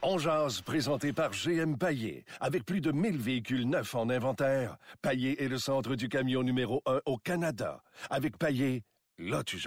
On jase, présenté par GM Paillé. Avec plus de 1000 véhicules neufs en inventaire, Paillé est le centre du camion numéro 1 au Canada. Avec Paillé, là tu.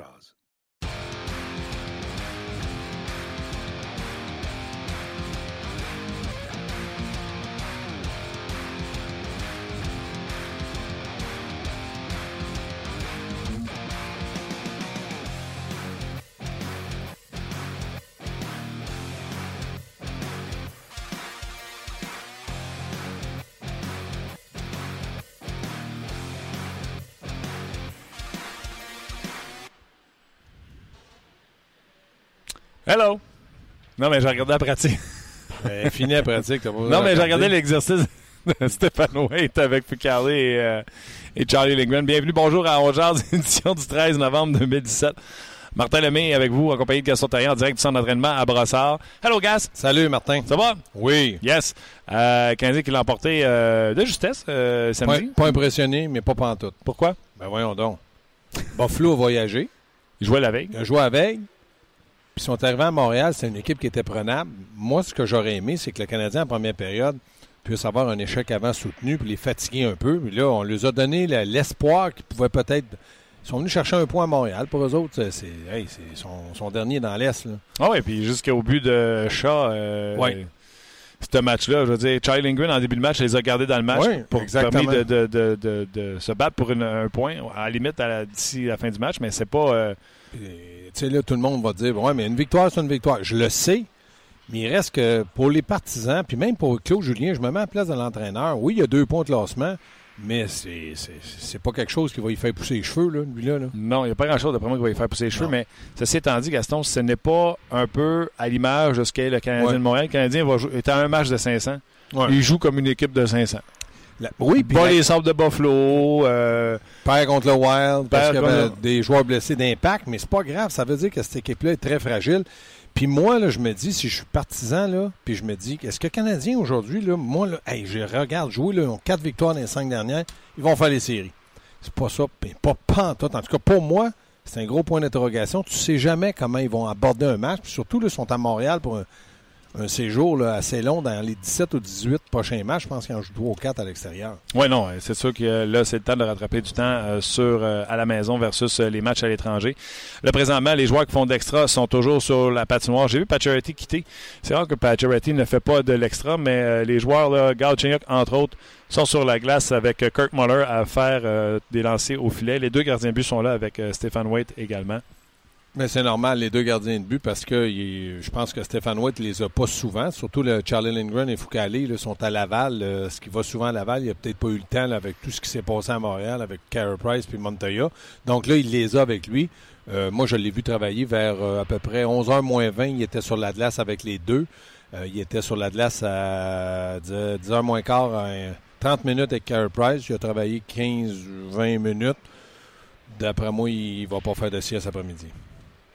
Hello! Non, mais j'ai regardé la pratique. Euh, fini la pratique. pas non, mais j'ai regardé l'exercice de Stéphane Waite avec et, euh, et Charlie Lindgren. Bienvenue, bonjour à Ongears, édition du 13 novembre 2017. Martin Lemay avec vous, en compagnie de Gaston Taillon, en direct du centre d'entraînement à Brossard. Hello, Gas! Salut, Martin. Ça va? Oui. Yes. Euh, Canadien qui l'a emporté euh, de justesse euh, Pas, samedi. pas impressionné, mais pas pantoute. Pourquoi? Ben voyons donc. Buffalo a voyagé. Il jouait la veille. Il a joué avec. Puis ils sont arrivés à Montréal. C'est une équipe qui était prenable. Moi, ce que j'aurais aimé, c'est que le Canadien, en première période, puisse avoir un échec avant soutenu, puis les fatiguer un peu. Puis là, on leur a donné l'espoir qu'ils pouvaient peut-être. Ils sont venus chercher un point à Montréal. Pour eux autres, c'est, hey, son, son dernier dans l'Est. Ah oui, puis jusqu'au but de Shaw. Euh, Ouais. Ce match-là, je veux dire, Charlie Lindgren, en début de match, les a gardés dans le match Ouais, pour permis de, de- de- de- de se battre pour une- un point, à la limite à la- d'ici la fin du match, mais c'est pas. euh, Puis, sais, là, tout le monde va dire, ouais, mais une victoire, c'est une victoire. Je le sais, mais il reste que pour les partisans, puis même pour Claude Julien, je me mets à la place de l'entraîneur. Oui, il y a deux points de classement, mais c'est, pas quelque chose qui va lui faire pousser les cheveux, là, lui-là. là. non, il n'y a pas grand-chose d'après moi qui va lui faire pousser les cheveux, Non. mais ceci étant dit, Gaston, ce n'est pas un peu à l'image de ce qu'est le Canadien Ouais. de Montréal. Le Canadien va jouer, est à un match de 500. Ouais. Il joue comme une équipe de 500. La- oui, puis la- les sables de Buffalo. euh, perd contre le Wild, parce qu'il y avait contre des joueurs blessés d'impact, mais c'est pas grave. Ça veut dire que cette équipe-là est très fragile. Puis moi, là, je me dis, si je suis partisan, là, puis je me dis, est-ce que les Canadiens aujourd'hui, là, moi, là, hey, je regarde jouer, là, ils ont quatre victoires dans les cinq dernières, ils vont faire les séries. C'est pas ça, puis pas pantoute. En tout cas, pour moi, c'est un gros point d'interrogation. Tu sais jamais comment ils vont aborder un match. Puis surtout, là, ils sont à Montréal pour un, un séjour assez long dans les 17 ou 18 prochains matchs. Je pense qu'ils en jouent 3 ou 4 à l'extérieur. Oui, non, euh, c'est sûr que euh, là, c'est le temps de rattraper du temps euh, sur à la maison versus les matchs à l'étranger. Là, présentement, les joueurs qui font de l'extra sont toujours sur la patinoire. J'ai vu Pacioretty quitter. C'est rare que Pacioretty ne fait pas de l'extra, mais les joueurs, là, Galchenyuk, entre autres, sont sur la glace avec Kirk Muller à faire des lancers au filet. Les deux gardiens de but sont là avec Stéphane Waite également. Mais c'est normal, les deux gardiens de but, parce que je pense que Stéphane White les a pas souvent. Surtout le Charlie Lindgren et Foucault là, sont à Laval. euh, ce qui va souvent à Laval, il a peut-être pas eu le temps avec tout ce qui s'est passé à Montréal, avec Carey Price puis Montoya. Donc là, il les a avec lui. Euh, moi, je l'ai vu travailler vers euh, à peu près 11h moins 20. Il était sur la glace avec les deux. Il était sur la glace à 10h moins quart, à, euh, 30 minutes avec Carey Price. Il a travaillé 15-20 minutes. D'après moi, il va pas faire de sieste après-midi.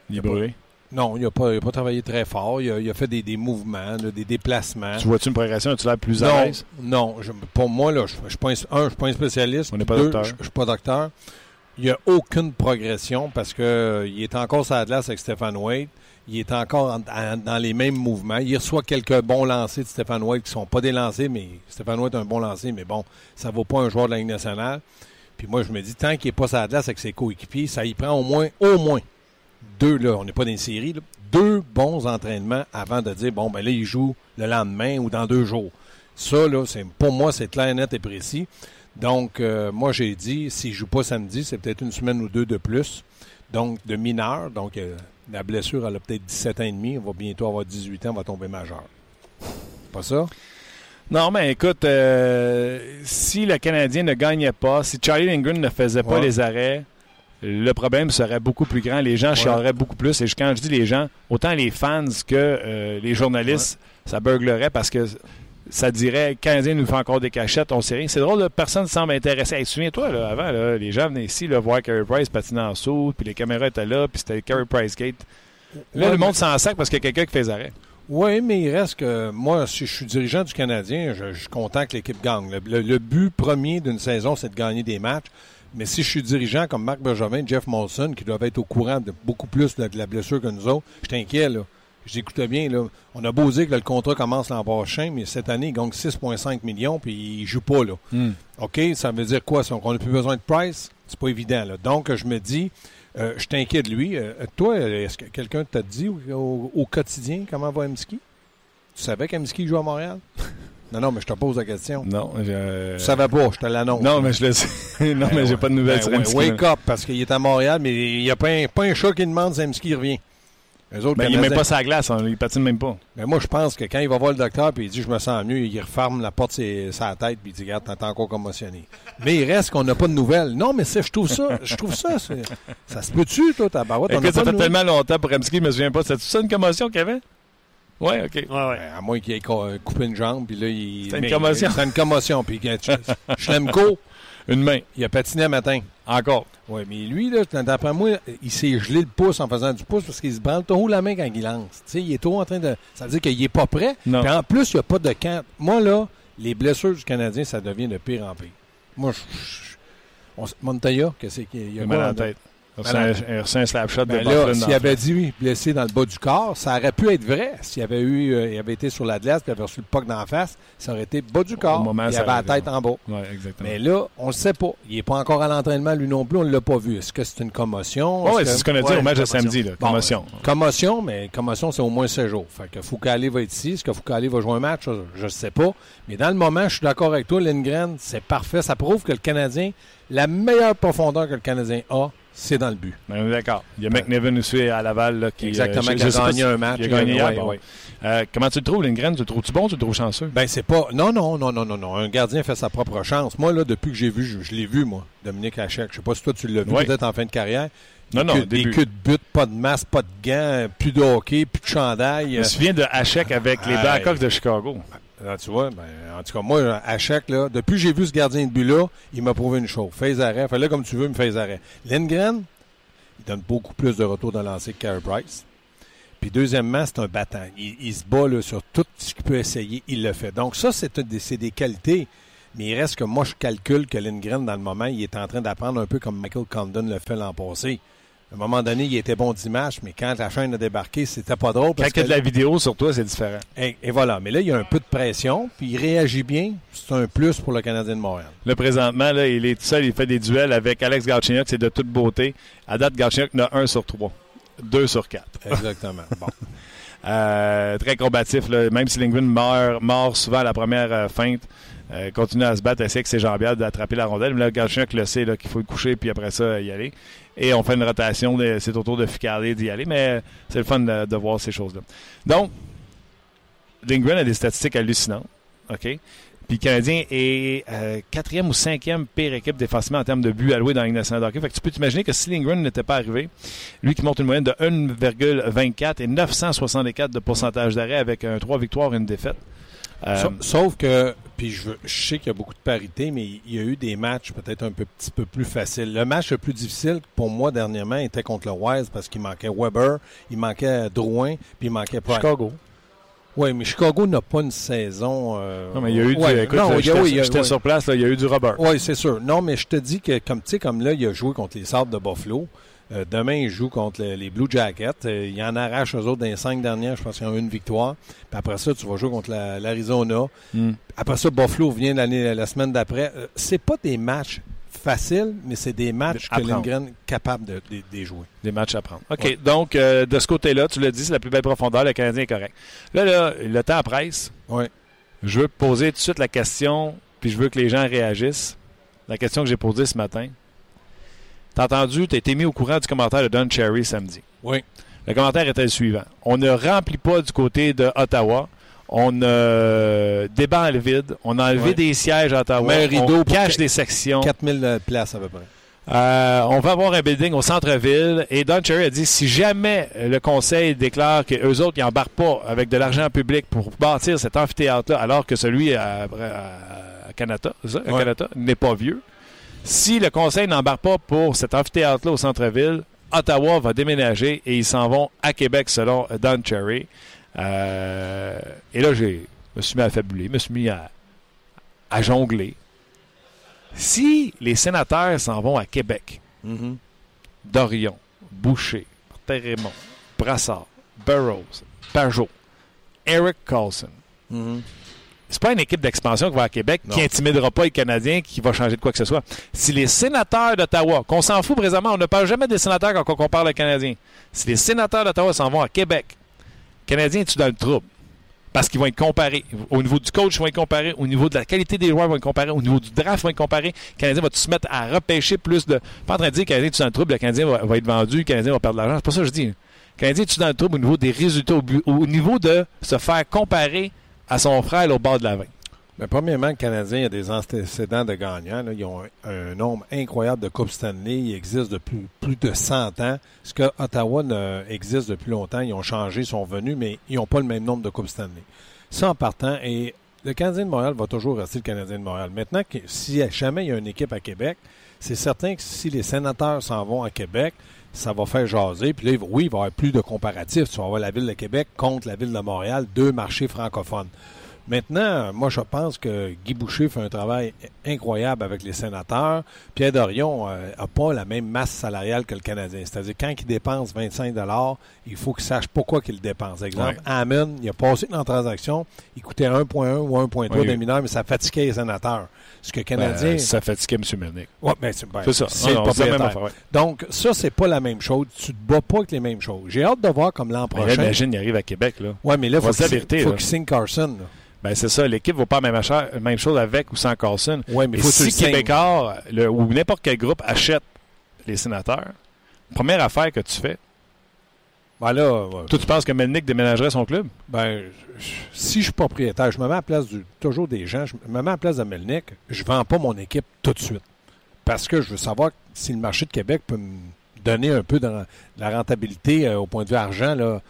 Il brûlé. Non, il n'a pas, travaillé très fort. Il a, il a fait des, des mouvements, là, des déplacements. Tu vois-tu une progression? As-tu l'air plus à l'aise? non je- pour moi, là, je ne suis pas un, je suis pas un spécialiste. On n'est pas Deux, docteur. Je ne suis pas docteur. Il n'y a aucune progression parce que euh, est encore sur la glace avec Stéphane Wade. Il est encore en- en- dans les mêmes mouvements. Il reçoit quelques bons lancers de Stéphane Wade qui ne sont pas des lancers, mais Stéphane Wade est un bon lancer, mais bon, ça ne vaut pas un joueur de la Ligue nationale. Puis moi, je me dis, tant qu'il n'est pas sur la glace avec ses coéquipiers, ça y prend au moins, au moins, deux, là, on n'est pas dans une série, là, deux bons entraînements avant de dire, bon, ben là, il joue le lendemain ou dans deux jours. Ça, là, c'est, pour moi, c'est clair, net et précis. Donc, euh, moi, j'ai dit, s'il ne joue pas samedi, c'est peut-être une semaine ou deux de plus. Donc, de mineur. Donc, euh, la blessure, elle a peut-être 17 ans et demi. On va bientôt avoir 18 ans, on va tomber majeur. Pas ça? Non, mais écoute, euh, si le Canadien ne gagnait pas, si Charlie Lindgren ne faisait pas Ouais. les arrêts, le problème serait beaucoup plus grand. Les gens chialeraient beaucoup plus. Et quand je dis les gens, autant les fans que euh, les journalistes, ça burglerait parce que ça dirait le Canadien nous fait encore des cachettes, on sait rien. C'est drôle, là, personne ne semble intéressé. Hey, Souviens-toi, là, avant, là, les gens venaient ici là, voir Carey Price patiner en saut, puis les caméras étaient là, puis c'était Carey Price Gate. Là, Ouais, le monde mais- s'en sac parce qu'il y a quelqu'un qui fait les arrêts. Oui, mais il reste que moi, si je suis dirigeant du Canadien, je, je suis content que l'équipe gagne. Le, le- le but premier d'une saison, c'est de gagner des matchs. Mais si je suis dirigeant comme Marc Bergevin, Jeff Molson, qui doivent être au courant de beaucoup plus de, de la blessure que nous autres, je t'inquiète, là. j'écoutais bien, là, on a beau dire que le contrat commence l'an prochain, mais cette année, il gagne 6,5 millions, puis il joue pas, là. Hmm. OK, ça veut dire quoi? On n'a plus besoin de Price? C'est pas évident, là. Donc, je me dis, euh, je t'inquiète de lui. Euh, toi, est-ce que quelqu'un t'a dit au quotidien comment va Emski? Tu savais qu'Emski joue à Montréal? non, non, mais je te pose la question. Non, je... Tu savais pas, je te l'annonce. Non, mais je le sais. non, mais j'ai pas de nouvelles Ben sur ouais. Wake up, parce qu'il est à Montréal, mais il n'y a pas un, pas un chat qui demande si Emski revient. Eux autres, Ben, il même pas sa glace, hein, il patine même pas. Mais moi, je pense que quand il va voir le docteur et il dit je me sens mieux, il referme la porte sur sa tête puis il dit regarde, t'es encore commotionné. Mais il reste qu'on n'a pas de nouvelles. Non, mais c'est, je trouve ça, je trouve ça, c'est- ça se peut-tu, toi, ta barouette? Écoute, ça fait de tellement longtemps pour Emski, je me souviens pas. C'était ça une commotion qu'il y avait? Ouais, OK. Ouais, ouais. Ben, à moins qu'il ait co- coupé une jambe, puis là, il. C'était une mais- commotion. C'était une commotion. Puis Schlemko, Une main. il a patiné un matin. Encore. Oui, mais lui, là, d'après moi, il s'est gelé le pouce en faisant du pouce parce qu'il se branle trop la main quand il lance. Tu sais, il est trop en train de. Ça veut dire qu'il n'est pas prêt. Non. Puis en plus, il n'y a pas de camp. Moi, là, les blessures du Canadien, ça devient de pire en pire. Moi, je. on Montoya, qu'est-ce qu'il y a? Il a mal dans- tête. Il un- slap shot de Ben là, s'il avait dit oui, blessé dans le bas du corps, ça aurait pu être vrai. S'il avait eu, euh, il avait été sur la glace, puis il avait reçu le puck dans la face, ça aurait été bas du corps. moment, il ça avait la tête en bas. Ouais, exactement. Mais là, on ne sait pas. Il n'est pas encore à l'entraînement, lui non plus, on ne l'a pas vu. Est-ce que c'est une commotion? Que- c'est ce qu'on a dit Ouais, au match de samedi, là. Bon, Commotion. Commotion, mais commotion, c'est au moins 16 jours. Fait que Foucault va être ici. Est-ce que Foucault va jouer un match? Je ne sais pas. Mais dans le moment, je suis d'accord avec toi, Lindgren, c'est parfait. Ça prouve que le Canadien, la meilleure profondeur que le Canadien a, c'est dans le but. Ben, d'accord. Il y a McNevin aussi à Laval là, qui Exactement, euh, qui a gagné un match. Il a gagné hier. Ouais, bon. ouais. Euh, comment tu le trouves, Lindgren? Tu le trouves-tu bon ou tu le trouves chanceux? Ben, c'est pas. Non, non, non, non, non, non. Un gardien fait sa propre chance. Moi, là, depuis que j'ai vu, je, je l'ai vu, moi, Dominique Hachek. Je sais pas si toi, tu l'as vu Ouais. peut-être en fin de carrière. Non, non, Que- des queues de but, pas de masque, pas de gants, plus de hockey, plus de chandail. Je me souviens de Hachek avec les. Blackhawks de Chicago? Ah, tu vois, ben, en tout cas, moi, à chaque, là, depuis que j'ai vu ce gardien de but-là, il m'a prouvé une chose. Fais arrêt. Fais-le comme tu veux, mais fais arrêt. Lindgren, il donne beaucoup plus de retours de lancer que Carey Price. Puis deuxièmement, c'est un battant. Il, il se bat là, sur tout ce qu'il peut essayer, il le fait. Donc ça, c'est des, des qualités. Mais il reste que moi, je calcule que Lindgren, dans le moment, il est en train d'apprendre un peu comme Michael Condon le fait l'an passé. À un moment donné, il était bon dimanche, mais quand la chaîne a débarqué, c'était pas drôle. Quand il y a de la vidéo sur toi, c'est différent. et, et voilà. Mais là, il y a un peu de pression, puis il réagit bien. C'est un plus pour le Canadien de Montréal. Là, présentement, là, il est tout seul, il fait des duels avec Alex Galchenyuk, c'est de toute beauté. À date, Galchenyuk en a un sur trois. Deux sur quatre. Exactement. Bon. Euh, très combatif, là. même si Lindgren meurt, souvent à la première euh, feinte, euh, continue à se battre, essayer avec ses jambières d'attraper la rondelle. Mais là, Galchenyuk le sait là, qu'il faut le coucher, puis après ça, y aller. Et on fait une rotation, c'est au tour de Ficardé d'y aller, mais c'est le fun de, voir ces choses-là. Donc, Lindgren a des statistiques hallucinantes, OK? Puis le Canadien est euh, quatrième ou cinquième pire équipe défensivement en termes de buts alloués dans la Ligue. Fait que tu peux t'imaginer que si Lindgren n'était pas arrivé, lui qui monte une moyenne de 1,24 et 964 de pourcentage d'arrêt avec un 3 victoires et une défaite. Euh, Sa- Sauf que, puis je, veux- je sais qu'il y a beaucoup de parité, mais il y a eu des matchs peut-être un peu, petit peu plus faciles. Le match le plus difficile pour moi dernièrement était contre le Wise parce qu'il manquait Weber, il manquait Drouin, puis il manquait. Chicago. Oui, mais Chicago n'a pas une saison. euh, Non, mais il y a eu du. ouais, écoute, j'étais oui, sur place, là, il y a eu du rubber. Oui, c'est sûr. Non, mais je te dis que, comme tu sais, comme là, il a joué contre les Sabres de Buffalo. Euh, demain, il joue contre le- les Blue Jackets. Euh, il en arrache eux autres dans les cinq dernières. Je pense qu'ils ont eu une victoire. Puis après ça, tu vas jouer contre la- l'Arizona. Hmm. Après ça, Buffalo vient l'année, la semaine d'après. Euh, c'est pas des matchs faciles, mais c'est des matchs que. Lindgren est capable de, de- de jouer. Des matchs à prendre. OK. Ouais. Donc, euh, de ce côté-là, tu l'as dit, c'est la plus belle profondeur. Le Canadien est correct. Là, là, le temps presse. Oui. Je veux poser tout de suite la question, puis je veux que les gens réagissent. La question que j'ai posée ce matin. T'as entendu, t'as été mis au courant du commentaire de Don Cherry samedi. Oui. Le commentaire était le suivant. On ne remplit pas du côté de Ottawa. On euh, débat le vide. On a enlevé des sièges à Ottawa. Rideau on cache des sections. 4000 places à peu près. Euh, on va avoir un building au centre-ville. Et Don Cherry a dit si jamais le conseil déclare qu'eux autres n'embarquent pas avec de l'argent public pour bâtir cet amphithéâtre-là, alors que celui à, à- à Canada, c'est ça, à Ouais. Canada, n'est pas vieux, si le conseil n'embarque pas pour cet amphithéâtre-là au centre-ville, Ottawa va déménager et ils s'en vont à Québec selon Don Cherry. Euh, et là, j'ai me suis mis à fabuler, me suis mis à, à jongler. Si les sénateurs s'en vont à Québec, Mhm. Dorion, Boucher, Raymond, Brassard, Burroughs, Pajot, Eric Carlson. Mhm. C'est pas une équipe d'expansion qui va à Québec Non. qui intimidera pas les Canadiens, qui va changer de quoi que ce soit. Si les sénateurs d'Ottawa, qu'on s'en fout présentement, on ne parle jamais des sénateurs quand on compare les Canadiens. Si les sénateurs d'Ottawa s'en vont à Québec, les Canadiens, tu dans le trouble? Parce qu'ils vont être comparés. Au niveau du coach, ils vont être comparés. Au niveau de la qualité des joueurs, ils vont être comparés. Au niveau du draft, ils vont être comparés. Le Canadien va se mettre à repêcher plus de. Pas en train de dire que le Canadien, tu dans le trouble, le Canadien va, va être vendu, le Canadien va perdre de l'argent. C'est pas ça que je dis. Le Canadien, tu dans le trouble au niveau des résultats, au, bu- au niveau de se faire comparer à son frère au bord de la veine. Mais premièrement, le Canadien a des antécédents de gagnants. là. Ils ont un, nombre incroyable de Coupes Stanley. Ils existent depuis plus de 100 ans. Ce que Ottawa ne existe depuis longtemps. Ils ont changé, sont venus, mais ils n'ont pas le même nombre de Coupes Stanley. Ça en partant, et le Canadien de Montréal va toujours rester le Canadien de Montréal. Maintenant, si jamais il y a une équipe à Québec, c'est certain que si les sénateurs s'en vont à Québec, ça va faire jaser. Puis là, oui, il va y avoir plus de comparatifs. Tu vas avoir la ville de Québec contre la ville de Montréal, deux marchés francophones. Maintenant, moi, je pense que Guy Boucher fait un travail incroyable avec les sénateurs. Pierre Dorion n'a pas la même masse salariale que le Canadien. C'est-à-dire, quand il dépense 25 il faut qu'il sache pourquoi qu'il le dépense. Exemple, Ouais. Hammond, il a passé dans la transaction, il coûtait 1,1 ou 1,3 Oui. des mineurs, mais ça fatiguait les sénateurs. Ce que le Canadien... Ben, ça fatiguait M. Melnick. Ouais, ben, c'est ben, ça. c'est Non, le non, c'est la même propriétaire. affaire, ouais. Donc, ça, c'est pas la même chose. Tu te bats pas avec les mêmes choses. J'ai hâte de voir comme l'an Mais là, prochain. imagine, il arrive à Québec. Là. Ouais, mais là, faut vérité, faut qu'il signe Carson. là. Ben, c'est ça. L'équipe ne vaut pas la même, chose avec ou sans Carlson. Ouais, mais Et faut si. Québécois le- ou n'importe quel groupe achète les sénateurs, première affaire que tu fais, Ben là, ouais. toi, tu penses que Melnick déménagerait son club? Ben, je- si je suis propriétaire, je me mets à la place du, toujours des gens, je me mets à la place de Melnick, je vends pas mon équipe tout de suite. Parce que je veux savoir si le marché de Québec peut me donner un peu de, de la rentabilité euh, au point de vue argent. Là.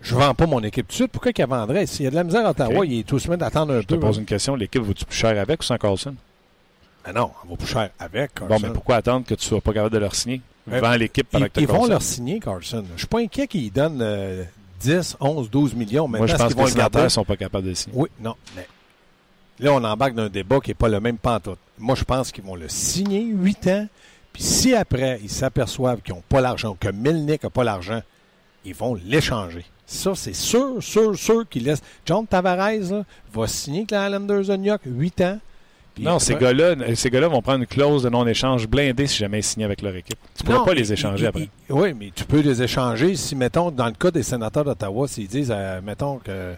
Je vends pas mon équipe tout de suite. Pourquoi qu'il vendrait? S'il y a de la misère à Ottawa, il est tout semaine d'attendre un Je te peu. pose hein. une question. L'équipe vaut-tu plus cher avec ou sans Carlson? Ben non, on va plus cher avec Carson. Bon, mais pourquoi attendre que tu sois pas capable de leur signer? Ouais. Vends l'équipe pendant Ils, ils vont leur signer, Carson. Je suis pas inquiet qu'ils donnent euh, 10, 11, 12 millions. Moi, je Maintenant, pense que les sénateurs ne sont pas capables de le signer. Oui, non. Mais là, on embarque dans un débat qui n'est pas le même pantoute. Moi, je pense qu'ils vont le signer 8 ans. Puis si après, ils s'aperçoivent qu'ils n'ont pas l'argent, que Melnick n'a pas l'argent, ils vont l'échanger. Ça, c'est sûr, sûr, sûr qu'ils laissent. John Tavares là, va signer avec les Islanders de New York 8 ans. Non, ces gars-là, ces gars-là vont prendre une clause de non-échange blindée si jamais ils signent avec leur équipe. Tu ne pourras pas les échanger il- après. il- oui, mais tu peux les échanger si, mettons, dans le cas des sénateurs d'Ottawa, s'ils disent, euh, mettons que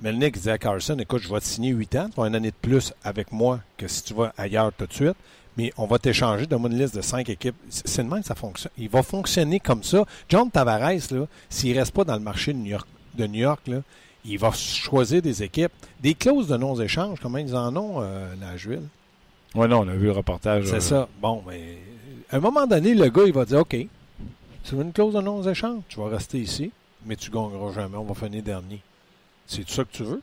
Melnick dit à Carson, écoute, je vais te signer 8 ans, tu vas une année de plus avec moi que si tu vas ailleurs tout de suite, mais on va t'échanger, donne-moi une liste de 5 équipes. C'est de même que ça fonctionne. Il va fonctionner comme ça. John Tavares, s'il reste pas dans le marché de New York, de New York là, il va choisir des équipes. Des clauses de non-échange, comment ils en ont, euh, Nashville? Oui, non, on a vu le reportage. C'est euh, ça. Bon, mais à un moment donné, le gars, il va dire OK, tu veux une clause de non-échange, tu vas rester ici, mais tu gagneras jamais, on va finir dernier. C'est ça que tu veux?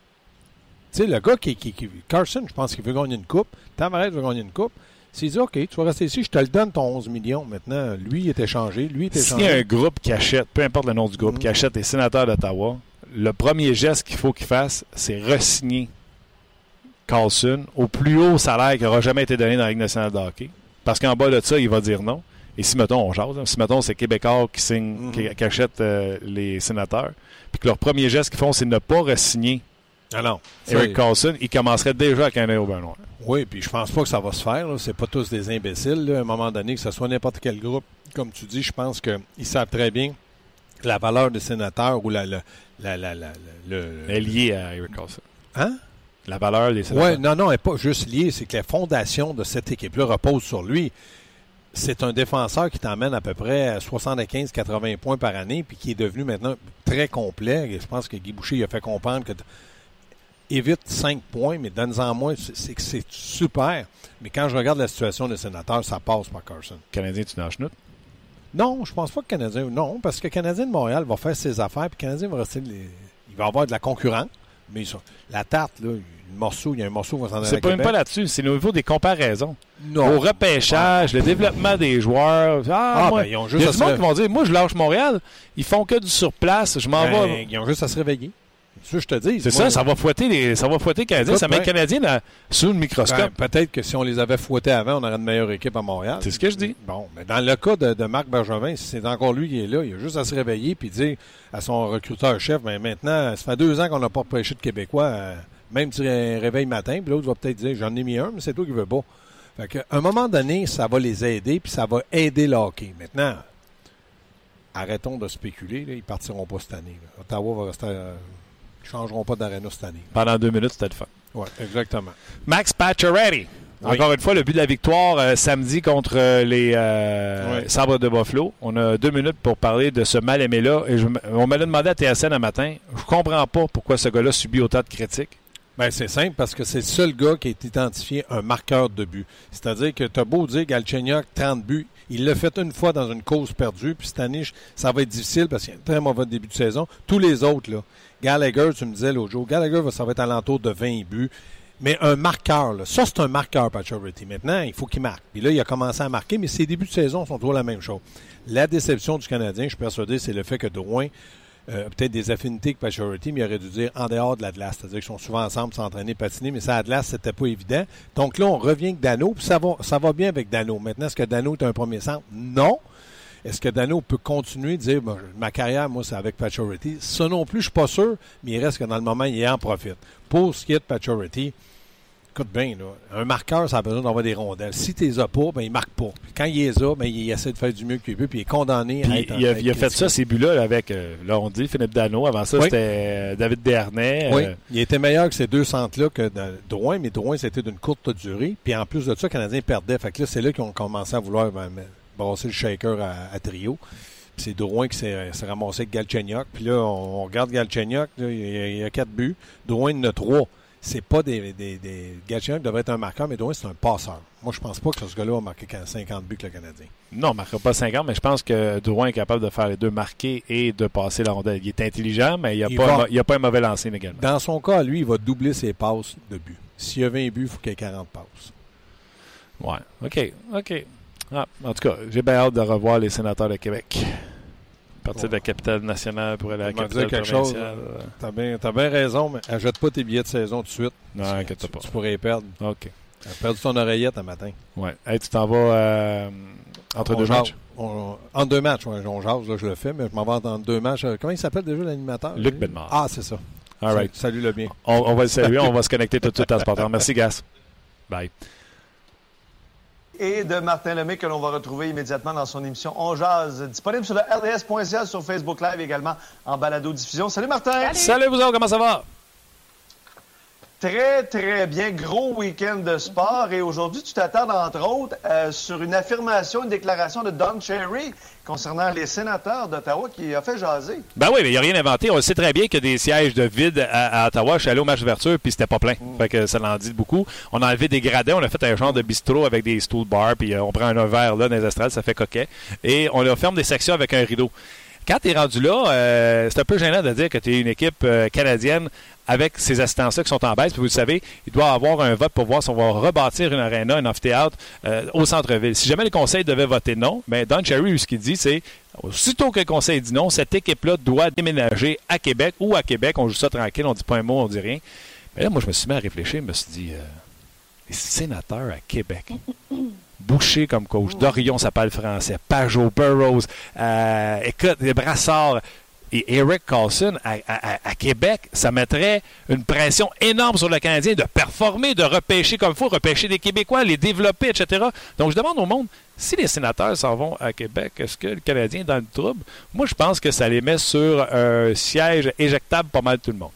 Tu sais, le gars qui, qui, qui- Carson, je pense qu'il veut gagner une coupe. Tavares veut gagner une coupe. S'il dit OK, tu vas rester ici, je te le donne ton 11 millions. Maintenant, lui, il est échangé, lui, il est S'il y a un groupe qui achète, peu importe le nom du groupe, qui achète les sénateurs d'Ottawa, le premier geste qu'il faut qu'il fasse, c'est re-signer Carlson au plus haut salaire qui n'aura jamais été donné dans la Ligue nationale de hockey. Parce qu'en bas de ça, il va dire non. Et si, mettons, on jase, hein, si, mettons, c'est Québécois qui, signe, qui, qui achètent euh, les sénateurs, puis que leur premier geste qu'ils font, c'est ne pas re-signer Ah non. Eric Carlson, il commencerait déjà avec un œil au noir. Oui, puis je pense pas que ça va se faire. C'est pas tous des imbéciles. là. À un moment donné, que ce soit n'importe quel groupe, comme tu dis, je pense qu'ils savent très bien la valeur des sénateurs ou la, la, la, la, la- le... Elle est liée à Eric Carlson. Hein? La valeur des sénateurs. Oui, non, non, elle n'est pas juste liée. C'est que la fondation de cette équipe-là repose sur lui. C'est un défenseur qui t'emmène à peu près à 75-80 points par année, puis qui est devenu maintenant très complet. Et je pense que Guy Boucher il a fait comprendre que évite 5 points, mais donne-en moins. C'est- super. Mais quand je regarde la situation des sénateurs, ça passe par Carson. Canadien, tu chenoutes. Non, je pense pas que Canadien. Non, parce que Canadien de Montréal va faire ses affaires, puis Canadien va rester. les- il va avoir de la concurrence, mais sont- la tarte, là, le morceau, il y a un morceau qui va s'en aller C'est pas même pas là-dessus, c'est au niveau des comparaisons. Non. Au repêchage, le développement des joueurs. Ah, Ah, moi, ben, ils ont il juste y a qui vont dire Moi, je lâche Montréal. Ils font que du surplace. Je m'en Ben, vais. Ils ont juste à se réveiller. C'est je te dis. C'est ça, ça va fouetter les, ça va fouetter les Canadiens. Ça met les Canadiens sous le microscope. Ben, peut-être que si on les avait fouettés avant, on aurait une meilleure équipe à Montréal. C'est ce que je dis. Bon, mais dans le cas de, Marc Bergevin, si c'est encore lui qui est là, il a juste à se réveiller puis dire à son recruteur-chef, mais ben, maintenant, ça fait deux ans qu'on n'a pas pêché de Québécois. Euh, même tu réveilles matin, puis l'autre va peut-être dire j'en ai mis un, mais c'est toi qui veux pas. Fait qu'à un moment donné, ça va les aider, puis ça va aider le hockey. Maintenant, arrêtons de spéculer, là, ils partiront pas cette année. Ottawa va rester. Euh, changeront pas d'aréna cette année. Pendant deux minutes, c'était le fun. Oui, exactement. Max Pacioretty. Encore une fois, le but de la victoire euh, samedi contre euh, les Sabres de Buffalo. On a deux minutes pour parler de ce mal-aimé-là. Et on me l'a demandé à TSN un matin. Je comprends pas pourquoi ce gars-là subit autant de critiques. Ben, c'est simple parce que c'est le seul gars qui été identifié un marqueur de but. C'est-à-dire que tu as beau dire Galchenyuk, 30 buts, il l'a fait une fois dans une cause perdue, puis cette année, ça va être difficile parce qu'il y a un très mauvais début de saison. Tous les autres, là, Gallagher, tu me disais l'autre jour, Gallagher, ça va être à l'entour de 20 buts. Mais un marqueur, là, ça, c'est un marqueur, Pacioretty. Maintenant, il faut qu'il marque. Puis là, il a commencé à marquer, mais ses débuts de saison sont toujours la même chose. La déception du Canadien, je suis persuadé, c'est le fait que Drouin euh, peut-être des affinités que Pacioretty, mais il aurait dû dire en dehors de la glace. C'est-à-dire qu'ils sont souvent ensemble, s'entraîner, patiner, mais ça, à glace, c'était pas évident. Donc là, on revient avec Dano, puis ça va, ça va bien avec Dano. Maintenant, est-ce que Dano est un premier centre? Non. Est-ce que Dano peut continuer de dire ma carrière, moi, c'est avec Pacioretty? Ça non plus, je suis pas sûr, mais il reste que dans le moment, il en profite. Pour ce qui est de Pacioretty, Écoute bien, là, un marqueur, ça a besoin d'avoir des rondelles. Si tu les as pas, ben, il marque pas. quand il les a, ben, il essaie de faire du mieux qu'il peut, puis il est condamné à être Il, a, il a fait ça, ces buts-là, avec, euh, là, on dit Philippe Dano. Avant ça, c'était euh, David Dernay. Oui, euh, il était meilleur que ces deux centres-là que Drouin, mais Drouin, c'était d'une courte durée. Puis en plus de ça, le Canadien perdait. Fait que là, c'est là qu'ils ont commencé à vouloir ben, brasser le shaker à, trio. Puis c'est Drouin qui s'est ramassé avec Galchenyuk. Puis là, on, regarde Galchenyuk, il, y a, quatre buts. Drouin en a trois c'est pas des, des, des devrait être un marqueur, mais Drouin, c'est un passeur. Moi, je pense pas que ce gars-là a marqué 50 buts que le Canadien. Non, il ne marquera pas 50, mais je pense que Drouin est capable de faire les deux, marquer et de passer la rondelle. Il est intelligent, mais il n'a pas, a pas un mauvais lancer également. Dans son cas, lui, il va doubler ses passes de but. S'il y a 20 buts, il faut qu'il y ait 40 passes. Ouais, OK, OK. Ah, en tout cas, j'ai bien hâte de revoir les sénateurs de Québec. Partir de la capitale nationale pour aller à la capitale quelque provinciale. Tu as bien, bien raison, mais achète pas tes billets de saison tout de suite. Non, inquiète pas. Tu pourrais perdre. OK. Tu as perdu ton oreillette un matin. Ouais. Hey, tu t'en vas euh, entre deux matchs? en deux matchs, ouais, on jase, là, je le fais, mais je m'en vais entre deux matchs. Euh, comment il s'appelle déjà l'animateur? Luc Benmar. Ah, c'est ça. All right. Salut le bien. On, on va le saluer, on va se connecter tout de suite à Sportant. Merci, Gas. Bye et de Martin Lemay que l'on va retrouver immédiatement dans son émission On Jazz, disponible sur le rds.ca, sur Facebook Live également en balado-diffusion. Salut Martin! Salut, vous autres, comment ça va? Très, très bien. Gros week-end de sport. Et aujourd'hui, tu t'attardes, entre autres, euh, sur une affirmation, une déclaration de Don Cherry concernant les sénateurs d'Ottawa qui a fait jaser. Ben oui, mais il n'y a rien inventé. On sait très bien qu'il y a des sièges de vide à, Ottawa. Je suis allé au match d'ouverture, puis c'était pas plein. Mm. Fait que ça l'en dit beaucoup. On a enlevé des gradins. On a fait un genre de bistrot avec des stool bars, puis euh, on prend un verre là dans les estrades, ça fait coquet. Et on leur ferme des sections avec un rideau. Quand tu es rendu là, euh, c'est un peu gênant de dire que tu es une équipe canadienne avec ces assistants-là qui sont en baisse. Puis vous le savez, il doit avoir un vote pour voir si on va rebâtir une arena, un amphithéâtre euh, au centre-ville. Si jamais le conseil devait voter non, bien Don Cherry, ce qu'il dit, c'est aussitôt que le conseil dit non, cette équipe-là doit déménager à Québec ou à Québec. On joue ça tranquille, on dit pas un mot, on dit rien. Mais là, moi, je me suis mis à réfléchir, je me suis dit, euh, les sénateurs à Québec. Boucher comme coach, Dorion, ça parle français, Pajot, Burroughs, euh, écoute, les brassards et Eric Carlson à, Québec, ça mettrait une pression énorme sur le Canadien de performer, de repêcher comme il faut, repêcher des Québécois, les développer, etc. Donc, je demande au monde, si les sénateurs s'en vont à Québec, est-ce que le Canadien est dans le trouble? Moi, je pense que ça les met sur un siège éjectable pas mal tout le monde.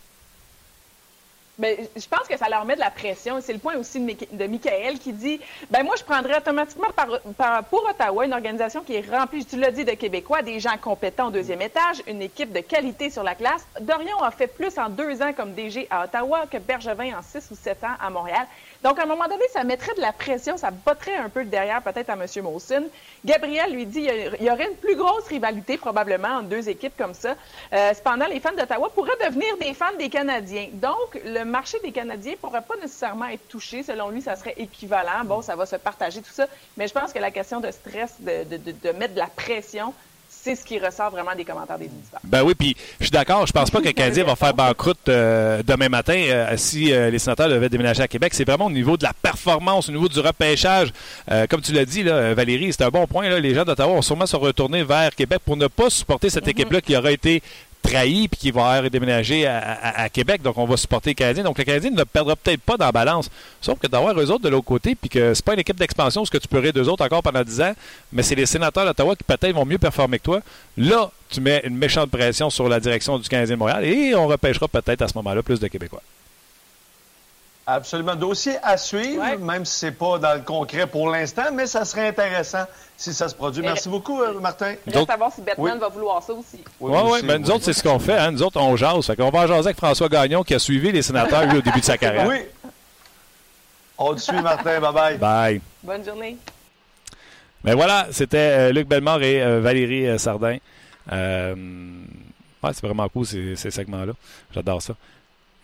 Ben, je pense que ça leur met de la pression. C'est le point aussi de, Michael qui dit ben moi, je prendrais automatiquement par, pour Ottawa une organisation qui est remplie, tu l'as dit, de Québécois, des gens compétents au deuxième étage, une équipe de qualité sur la classe. Dorion a fait plus en deux ans comme DG à Ottawa que Bergevin en six ou sept ans à Montréal. Donc, à un moment donné, ça mettrait de la pression, ça botterait un peu derrière peut-être à M. Mawson. Gabriel lui dit qu'il y aurait une plus grosse rivalité probablement entre deux équipes comme ça. Euh, cependant, les fans d'Ottawa pourraient devenir des fans des Canadiens. Donc, le marché des Canadiens ne pourrait pas nécessairement être touché. Selon lui, ça serait équivalent. Bon, ça va se partager tout ça. Mais je pense que la question de stress, de mettre de la pression, c'est ce qui ressort vraiment des commentaires des visiteurs. Ben oui, puis je suis d'accord. Je pense pas que Canadien va faire banqueroute euh, demain matin euh, si euh, les sénateurs devaient déménager à Québec. C'est vraiment au niveau de la performance, au niveau du repêchage. comme tu l'as dit, là, Valérie, c'est un bon point. Là. Les gens d'Ottawa vont sûrement se retourner vers Québec pour ne pas supporter cette mm-hmm. équipe-là qui aurait été trahi puis qui va déménager à, Québec. Donc, on va supporter les Canadiens. Donc, le Canadien ne perdra peut-être pas dans la balance. Sauf que d'avoir eux autres de l'autre côté, puis que c'est pas une équipe d'expansion, ce que tu peux d'eux autres encore pendant 10 ans, mais c'est les sénateurs d'Ottawa qui peut-être vont mieux performer que toi. Là, tu mets une méchante pression sur la direction du Canadien de Montréal et on repêchera peut-être à ce moment-là plus de Québécois. Absolument. Dossier à suivre, même si ce n'est pas dans le concret pour l'instant, mais ça serait intéressant si ça se produit. Merci beaucoup, euh, Martin. Je veux savoir si Batman va vouloir ça aussi. Oui, oui. Ben, nous autres, c'est ce qu'on fait. Hein. Nous autres, on jase. on va jaser avec François Gagnon qui a suivi les sénateurs au début de sa carrière. Oui. On te suit, Martin. Bye-bye. Bye. Bonne journée. Mais ben voilà, c'était euh, Luc Bellemare et euh, Valérie Sardin. c'est vraiment cool ces, ces segments-là. J'adore ça.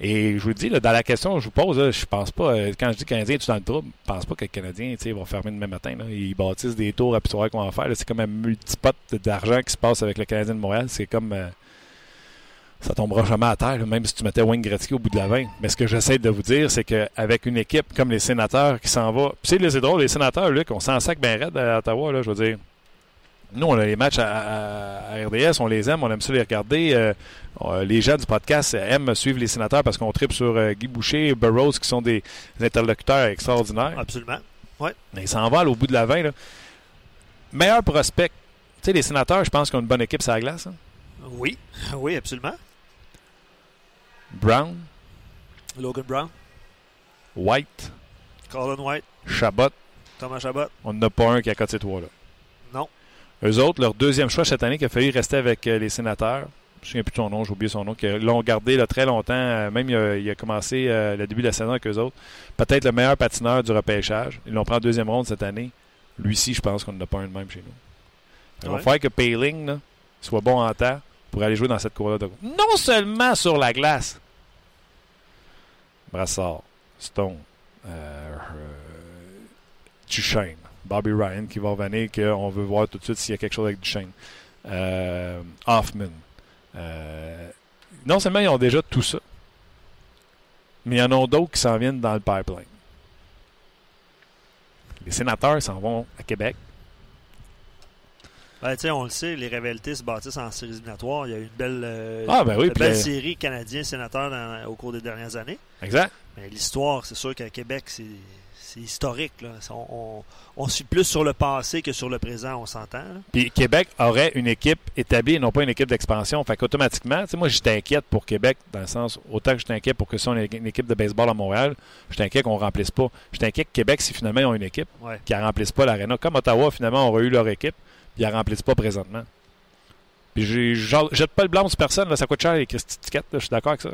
Et je vous dis, dans la question que je vous pose, là, je pense pas, euh, quand je dis Canadien, tu dans le trouble, je pense pas que les Canadiens vont fermer demain matin. Là. Ils bâtissent des tours à qu'on va faire. C'est comme un multipot d'argent qui se passe avec le Canadien de Montréal. C'est comme. Euh, ça tombera jamais à terre, même si tu mettais Wayne Gretzky au bout de la 20. Mais ce que j'essaie de vous dire, c'est qu'avec une équipe comme les sénateurs qui s'en va. Puis c'est drôle, les sénateurs, Luc, on s'en sac bien raide à Ottawa, là, je veux dire. Nous, on a les matchs à, RDS, on les aime, on aime ça les regarder. Euh, euh, les gens du podcast aiment suivre les sénateurs parce qu'on tripe sur euh, Guy Boucher et Burroughs qui sont des, interlocuteurs extraordinaires. Absolument. Ouais. Mais ils s'envolent au bout de la 20. Là. Meilleur prospect. Tu sais, les sénateurs, je pense qu'ils ont une bonne équipe sur la glace. Hein? Oui, oui, absolument. Brown. Logan Brown. White. Colin White. Chabot. Thomas Chabot. On n'en a pas un qui a coté trois là. Eux autres, leur deuxième choix cette année qui a failli rester avec euh, les sénateurs, je ne souviens plus de son nom, j'ai oublié son nom, qui l'ont gardé là, très longtemps. Euh, même il a, commencé euh, le début de la saison avec eux autres. Peut-être le meilleur patineur du repêchage. Ils l'ont pris en deuxième ronde cette année. Lui-ci, je pense qu'on n'a pas un de même chez nous. Il va falloir que Payling soit bon en temps pour aller jouer dans cette cour-là. Non seulement sur la glace. Brassard, Stone, euh, Duchesne. Bobby Ryan qui va revenir, qu'on veut voir tout de suite s'il y a quelque chose avec Duchesne. Euh, Hoffman. Euh, non seulement ils ont déjà tout ça, mais il y en a d'autres qui s'en viennent dans le pipeline. Les sénateurs s'en vont à Québec. Ben, on le sait, les rivalités se bâtissent en séries éliminatoires. Il y a eu une belle, euh, ah, ben belle série canadien-sénateur au cours des dernières années. Exact. Mais l'histoire, c'est sûr qu'à Québec, c'est c'est historique. Là. On, suit plus sur le passé que sur le présent, on s'entend. Puis Québec aurait une équipe établie et non pas une équipe d'expansion. Fait qu'automatiquement, moi, je t'inquiète pour Québec, dans le sens, autant que je t'inquiète pour que ce soit une, équipe de baseball à Montréal, je t'inquiète qu'on ne remplisse pas. Je t'inquiète que Québec, si finalement ils ont une équipe qui ne remplisse pas l'aréna, comme Ottawa, finalement, aurait eu leur équipe, puis ils ne remplissent pas présentement. Puis je jette pas le blanc sur personne, là, ça coûte cher les tickets, je suis d'accord avec ça.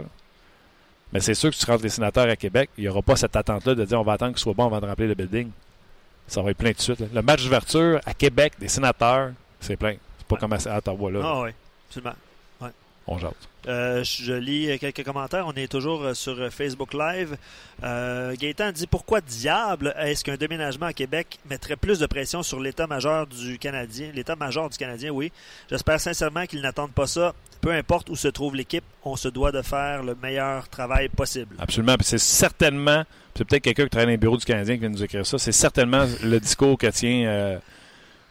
Mais c'est sûr que si tu rentres les sénateurs à Québec, il n'y aura pas cette attente-là de dire on va attendre qu'il soit bon avant de remplir le building. Ça va être plein de suite. Le match d'ouverture à Québec des sénateurs, c'est plein. C'est pas comme à Ottawa. Là. Ah oui, absolument. On euh, je lis quelques commentaires. On est toujours euh, sur Facebook Live. Euh, Gaëtan dit Pourquoi diable est-ce qu'un déménagement à Québec mettrait plus de pression sur l'état-major du Canadien L'état-major du Canadien, oui. J'espère sincèrement qu'ils n'attendent pas ça. Peu importe où se trouve l'équipe, on se doit de faire le meilleur travail possible. Absolument. c'est certainement, c'est peut-être quelqu'un qui travaille dans les bureaux du Canadien qui vient nous écrire ça, c'est certainement le discours que tient.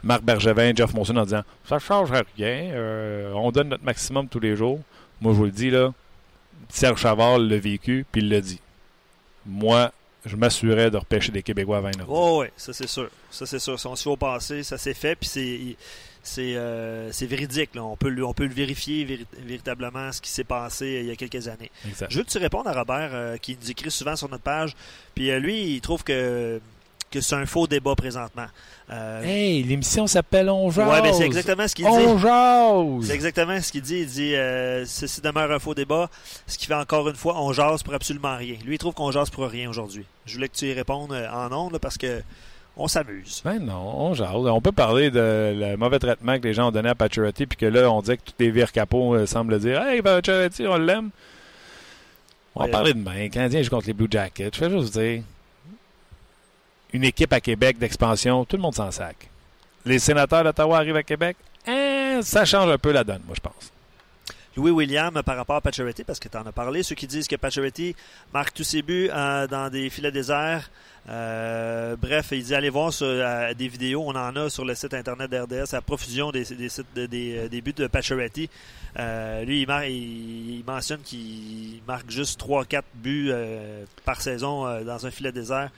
Marc Bergevin, Jeff Monson en disant Ça ne change rien, euh, on donne notre maximum tous les jours. Moi, je vous le dis, là, Serge Chavard l'a vécu, puis il l'a dit. Moi, je m'assurais de repêcher des Québécois à 20 ans. Oh, oui, ça c'est sûr. Ça c'est sûr. Si on se fait au passé, ça s'est fait, puis c'est. Euh, c'est véridique. Là. On, peut le, on peut le vérifier véritablement ce qui s'est passé il y a quelques années. Je veux que tu répondes à Robert euh, qui nous écrit souvent sur notre page. Puis lui, il trouve que que c'est un faux débat présentement. Euh, hey, l'émission s'appelle On jase. Ouais, mais c'est exactement ce qu'il dit. On jase. C'est exactement ce qu'il dit. Il dit euh, ceci demeure un faux débat. Ce qui fait encore une fois, on jase pour absolument rien. Lui, il trouve qu'on jase pour rien aujourd'hui. Je voulais que tu y répondes euh, en ondes parce que on s'amuse. Ben non, on jase. On peut parler de le mauvais traitement que les gens ont donné à Pacioretty puis que là, on dit que tous les vires capots euh, semblent dire Hey, Pacioretty, on l'aime. On va parler de demain. Le Canadien joue contre les Blue Jackets. Je fais juste dire une équipe à Québec d'expansion, tout le monde s'en sac. Les sénateurs d'Ottawa arrivent à Québec, hein, ça change un peu la donne, moi, je pense. Louis William par rapport à Pacioretty, parce que tu en as parlé, ceux qui disent que Pacioretty marque tous ses buts euh, dans des filets déserts. Euh, bref, il dit allez voir sur, euh, des vidéos, on en a sur le site internet d'RDS à profusion des, des, des, des buts de Pacioretty. lui, il, il, mentionne qu'il marque juste 3-4 buts par saison dans un filet désert.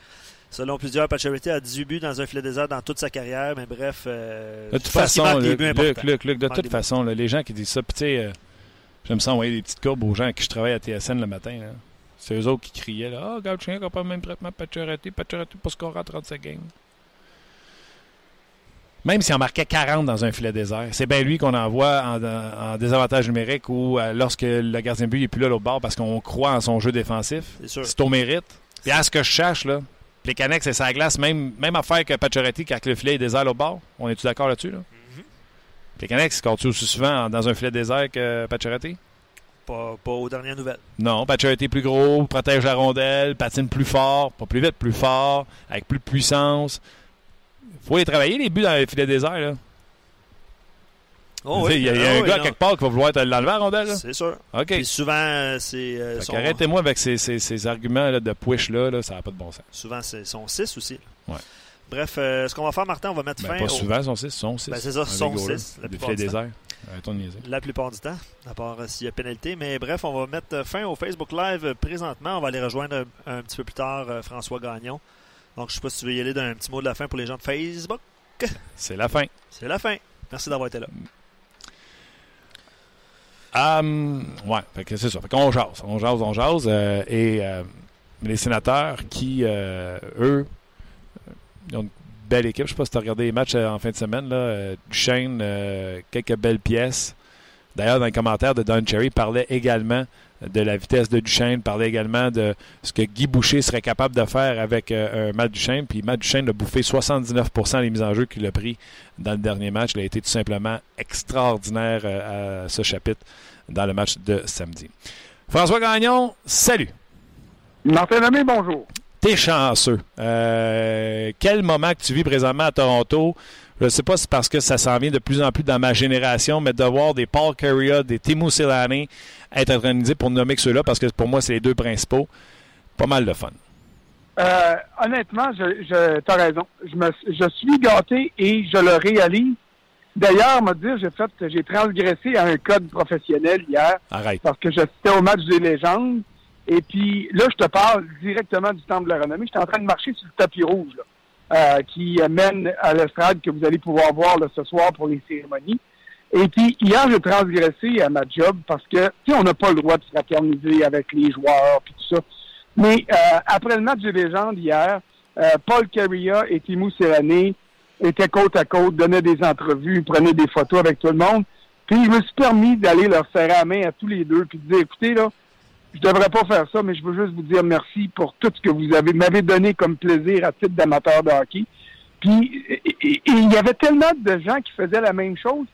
Selon plusieurs, Pacioretty a 18 buts dans un filet désert dans toute sa carrière, mais bref. de toute façon, Luc, Luc, Luc, de toute façon, les gens qui disent ça, tu sais J'aime ça envoyer des petites courbes aux gens à qui je travaille à TSN le matin. C'est eux autres qui criaient là, Ah, oh, regarde, chien n'a pas le même traitement, Pacioretty, Pacioretty pour scorer à 37 games. Même s'il en marquait 40 dans un filet désert, c'est bien lui qu'on envoie en, désavantage numérique ou euh, lorsque le gardien de but n'est plus là l'autre bord parce qu'on croit en son jeu défensif. C'est au mérite. Puis à ce que je cherche, là, les Canex, c'est sa glace, même, même affaire que Pacioretty quand le filet est désert l'autre bord. On est-tu d'accord là-dessus? Là? Pécanex, score-tu aussi souvent dans un filet désert que Pacioretty? Pas, pas aux dernières nouvelles. Non, Pacioretty plus gros, protège la rondelle, patine plus fort, pas plus vite, plus fort, avec plus de puissance. faut les travailler, les buts dans les filets désert, là. Oh il y a, un gars quelque part qui va vouloir l'enlever la rondelle. C'est sûr. OK. Puis souvent, c'est. Euh, arrêtez-moi avec ces, ces, ces arguments là, de push-là, là, ça n'a pas de bon sens. Souvent, c'est son 6 aussi. Ouais. Bref, euh, ce qu'on va faire, Martin, on va mettre ben, fin. Pas souvent, son 6, son 6. Ben, c'est ça, son 6. La plupart, des airs. La plupart du temps, à part euh, s'il y a pénalité. Mais bref, on va mettre fin au Facebook Live présentement. On va aller rejoindre un, petit peu plus tard euh, François Gagnon. Donc, je ne sais pas si tu veux y aller d'un petit mot de la fin pour les gens de Facebook. C'est la fin. C'est la fin. Merci d'avoir été là. Um, ouais, c'est ça. Fait qu'on jase, on jase, on jase. et les sénateurs qui, eux, ils ont une belle équipe. Je ne sais pas si tu as regardé les matchs euh, en fin de semaine. Euh, Duchesne, euh, quelques belles pièces. D'ailleurs, dans les commentaires de Don Cherry, parlait également de la vitesse de Duchesne, parlait également de ce que Guy Boucher serait capable de faire avec un Matt Duchesne. Puis Matt Duchesne a bouffé 79% des mises en jeu qu'il a pris dans le dernier match. Il a été tout simplement extraordinaire à ce chapitre dans le match de samedi. François Gagnon, salut. Martin Lemay, bonjour. T'es chanceux. Euh, quel moment que tu vis présentement à Toronto? Je ne sais pas si c'est parce que ça s'en vient de plus en plus dans ma génération, mais de voir des Paul Carrier, des Timo Silani être organisés pour nommer que ceux-là, parce que pour moi, c'est les deux principaux. Pas mal de fun. Euh, honnêtement, je, je tu as raison. Je, me, je suis gâté et je le réalise. D'ailleurs, me dire, j'ai fait, j'ai transgressé à un code professionnel hier. Arrête. Parce que j'étais au match des légendes. Et puis là, je te parle directement du Temple de la Renommée. J'étais en train de marcher sur le tapis rouge euh, qui mène à l'estrade que vous allez pouvoir voir ce soir pour les cérémonies. Et puis hier, j'ai transgressé à ma job parce que, tu sais, on n'a pas le droit de fraterniser avec les joueurs et tout ça. Mais euh, après le match des légendes hier, euh, Paul Carria et Timo Serrané étaient côte à côte, donnaient des entrevues, prenaient des photos avec tout le monde. Puis je me suis permis d'aller leur serrer la main à tous les deux puis de dire, écoutez, là, je devrais pas faire ça, mais je veux juste vous dire merci pour tout ce que vous avez m'avez donné comme plaisir à titre d'amateur de hockey. Puis il y avait tellement de gens qui faisaient la même chose.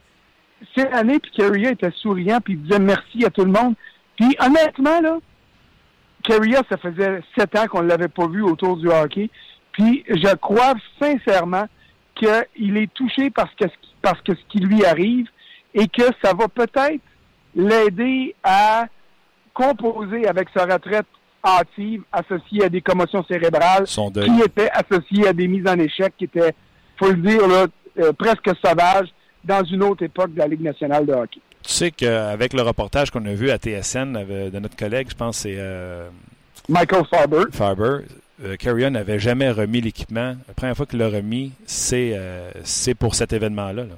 Cette année, puis Carrier était souriant, puis il disait merci à tout le monde. Puis honnêtement, là, Carrier, ça faisait sept ans qu'on ne l'avait pas vu autour du hockey. Puis je crois sincèrement qu'il est touché parce que, parce que ce qui lui arrive et que ça va peut-être l'aider à composé avec sa retraite hâtive associée à des commotions cérébrales qui étaient associées à des mises en échec qui étaient, faut le dire, euh, presque sauvages dans une autre époque de la Ligue nationale de hockey. Tu sais qu'avec le reportage qu'on a vu à TSN de notre collègue, je pense que c'est euh, Michael Farber. Farber. Euh, n'avait jamais remis l'équipement. La première fois qu'il l'a remis, c'est pour cet événement-là. là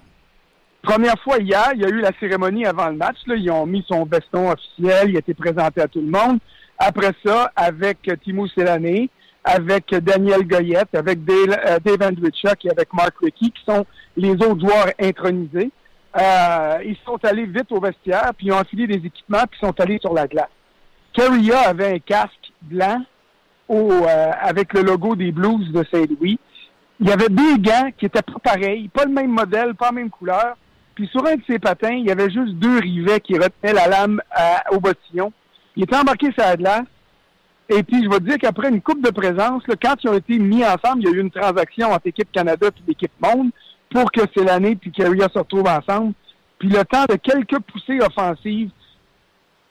Première fois hier, il y a eu la cérémonie avant le match. Là. Ils ont mis son veston officiel, il a été présenté à tout le monde. Après ça, avec Timo Selané, avec Daniel Goyette, avec Dave, euh, Dave et avec Mark Rickey, qui sont les autres joueurs intronisés. Euh, ils sont allés vite au vestiaire, puis ils ont enfilé des équipements, puis ils sont allés sur la glace. Carria avait un casque blanc au, euh, avec le logo des Blues de Saint-Louis. Il y avait deux gants qui étaient pas pareils, pas le même modèle, pas la même couleur. Puis sur un de ses patins, il y avait juste deux rivets qui retenaient la lame au bottillon. Il était embarqué sur la. Et puis, je vais dire qu'après une coupe de présence, quand ils ont été mis ensemble, il y a eu une transaction entre l'équipe Canada et l'équipe Monde pour que c'est l'année puis Carrier se retrouve ensemble. puis le temps de quelques poussées offensives,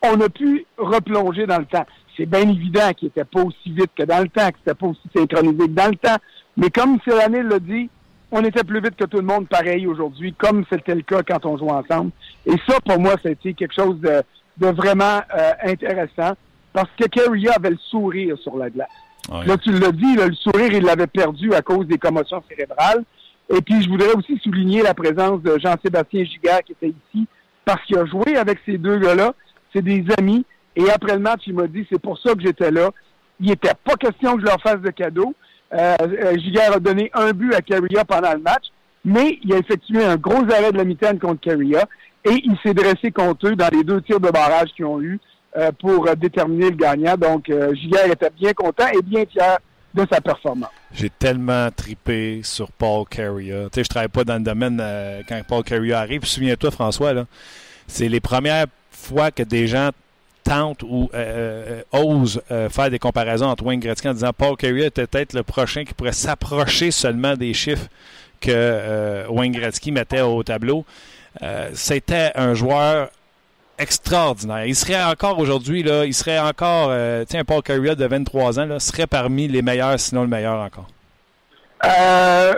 on a pu replonger dans le temps. C'est bien évident qu'il n'était pas aussi vite que dans le temps, qu'il n'était pas aussi synchronisé que dans le temps. Mais comme l'année l'a dit, on était plus vite que tout le monde pareil aujourd'hui, comme c'était le cas quand on jouait ensemble. Et ça, pour moi, c'était quelque chose de, vraiment euh, intéressant parce que Kerry avait le sourire sur la glace. Là, tu l'as dit, le sourire, il l'avait perdu à cause des commotions cérébrales. Et puis, je voudrais aussi souligner la présence de Jean-Sébastien Giguère qui était ici parce qu'il a joué avec ces deux gars-là. C'est des amis. Et après le match, il m'a dit, c'est pour ça que j'étais là. Il n'était pas question que je leur fasse de cadeau. Euh, euh Giguère a donné un but à Carria pendant le match, mais il a effectué un gros arrêt de la mitaine contre Carria et il s'est dressé contre eux dans les deux tirs de barrage qu'ils ont eu euh, pour déterminer le gagnant. Donc, euh, Giguère était bien content et bien fier de sa performance. J'ai tellement tripé sur Paul Carrier. Tu sais, je travaille pas dans le domaine quand Paul Carrier arrive. Souviens-toi, François, là, c'est les premières fois que des gens tentent ou euh, euh, osent euh, faire des comparaisons entre Wayne Gretzky en disant Paul Carrier était peut-être le prochain qui pourrait s'approcher seulement des chiffres que Wayne Gretzky mettait au tableau. C'était un joueur extraordinaire. Il serait encore aujourd'hui, il serait encore, tiens, Paul Carrier de 23 ans, serait parmi les meilleurs, sinon le meilleur encore.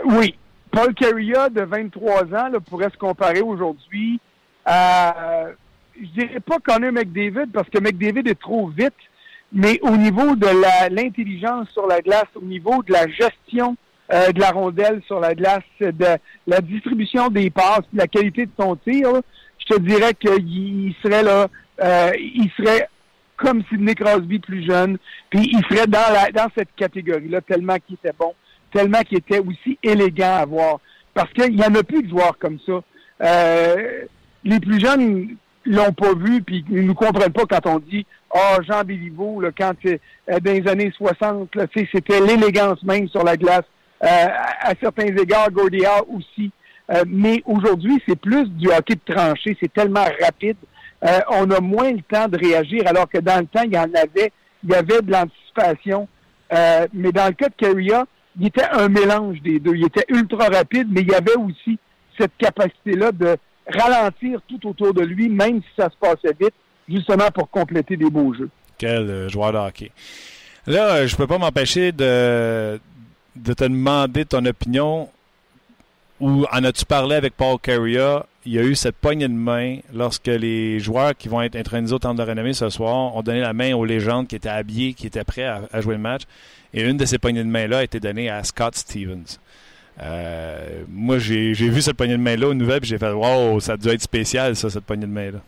oui. Paul Carrier de 23 ans pourrait se comparer aujourd'hui à je dirais pas Connor McDavid parce que McDavid est trop vite, mais au niveau de l'intelligence sur la glace, au niveau de la gestion euh, de la rondelle sur la glace, de la distribution des passes, de la qualité de son tir, je te dirais qu'il serait là, euh, il serait comme Sidney Crosby plus jeune, puis il serait dans la dans cette catégorie-là tellement qu'il était bon, tellement qu'il était aussi élégant à voir, parce qu'il y en a plus de joueurs comme ça. Euh, les plus jeunes l'ont pas vu, puis ils nous comprennent pas quand on dit Ah, oh, Jean Béliveau, là, quand euh, dans les années 60, c'était l'élégance même sur la glace. Euh, à, certains égards, Gordia aussi. Euh, mais aujourd'hui, c'est plus du hockey de tranchée, c'est tellement rapide. Euh, on a moins le temps de réagir, alors que dans le temps, il y en avait, il y avait de l'anticipation. mais dans le cas de Carrier, il était un mélange des deux. Il était ultra rapide, mais il y avait aussi cette capacité-là de ralentir tout autour de lui, même si ça se passait vite, justement pour compléter des beaux jeux. Quel euh, joueur de hockey. Là, euh, je peux pas m'empêcher de, te demander ton opinion. Ou en as-tu parlé avec Paul Carrier? Il y a eu cette poignée de main lorsque les joueurs qui vont être intronisés au temps de renommée ce soir ont donné la main aux légendes qui étaient habillées, qui étaient prêts à jouer le match. Et une de ces poignées de main-là a été donnée à Scott Stevens. Euh, moi, j'ai vu cette poignée de main-là aux nouvelles, puis j'ai fait Wow, ça a dû être spécial, ça, cette poignée de main-là.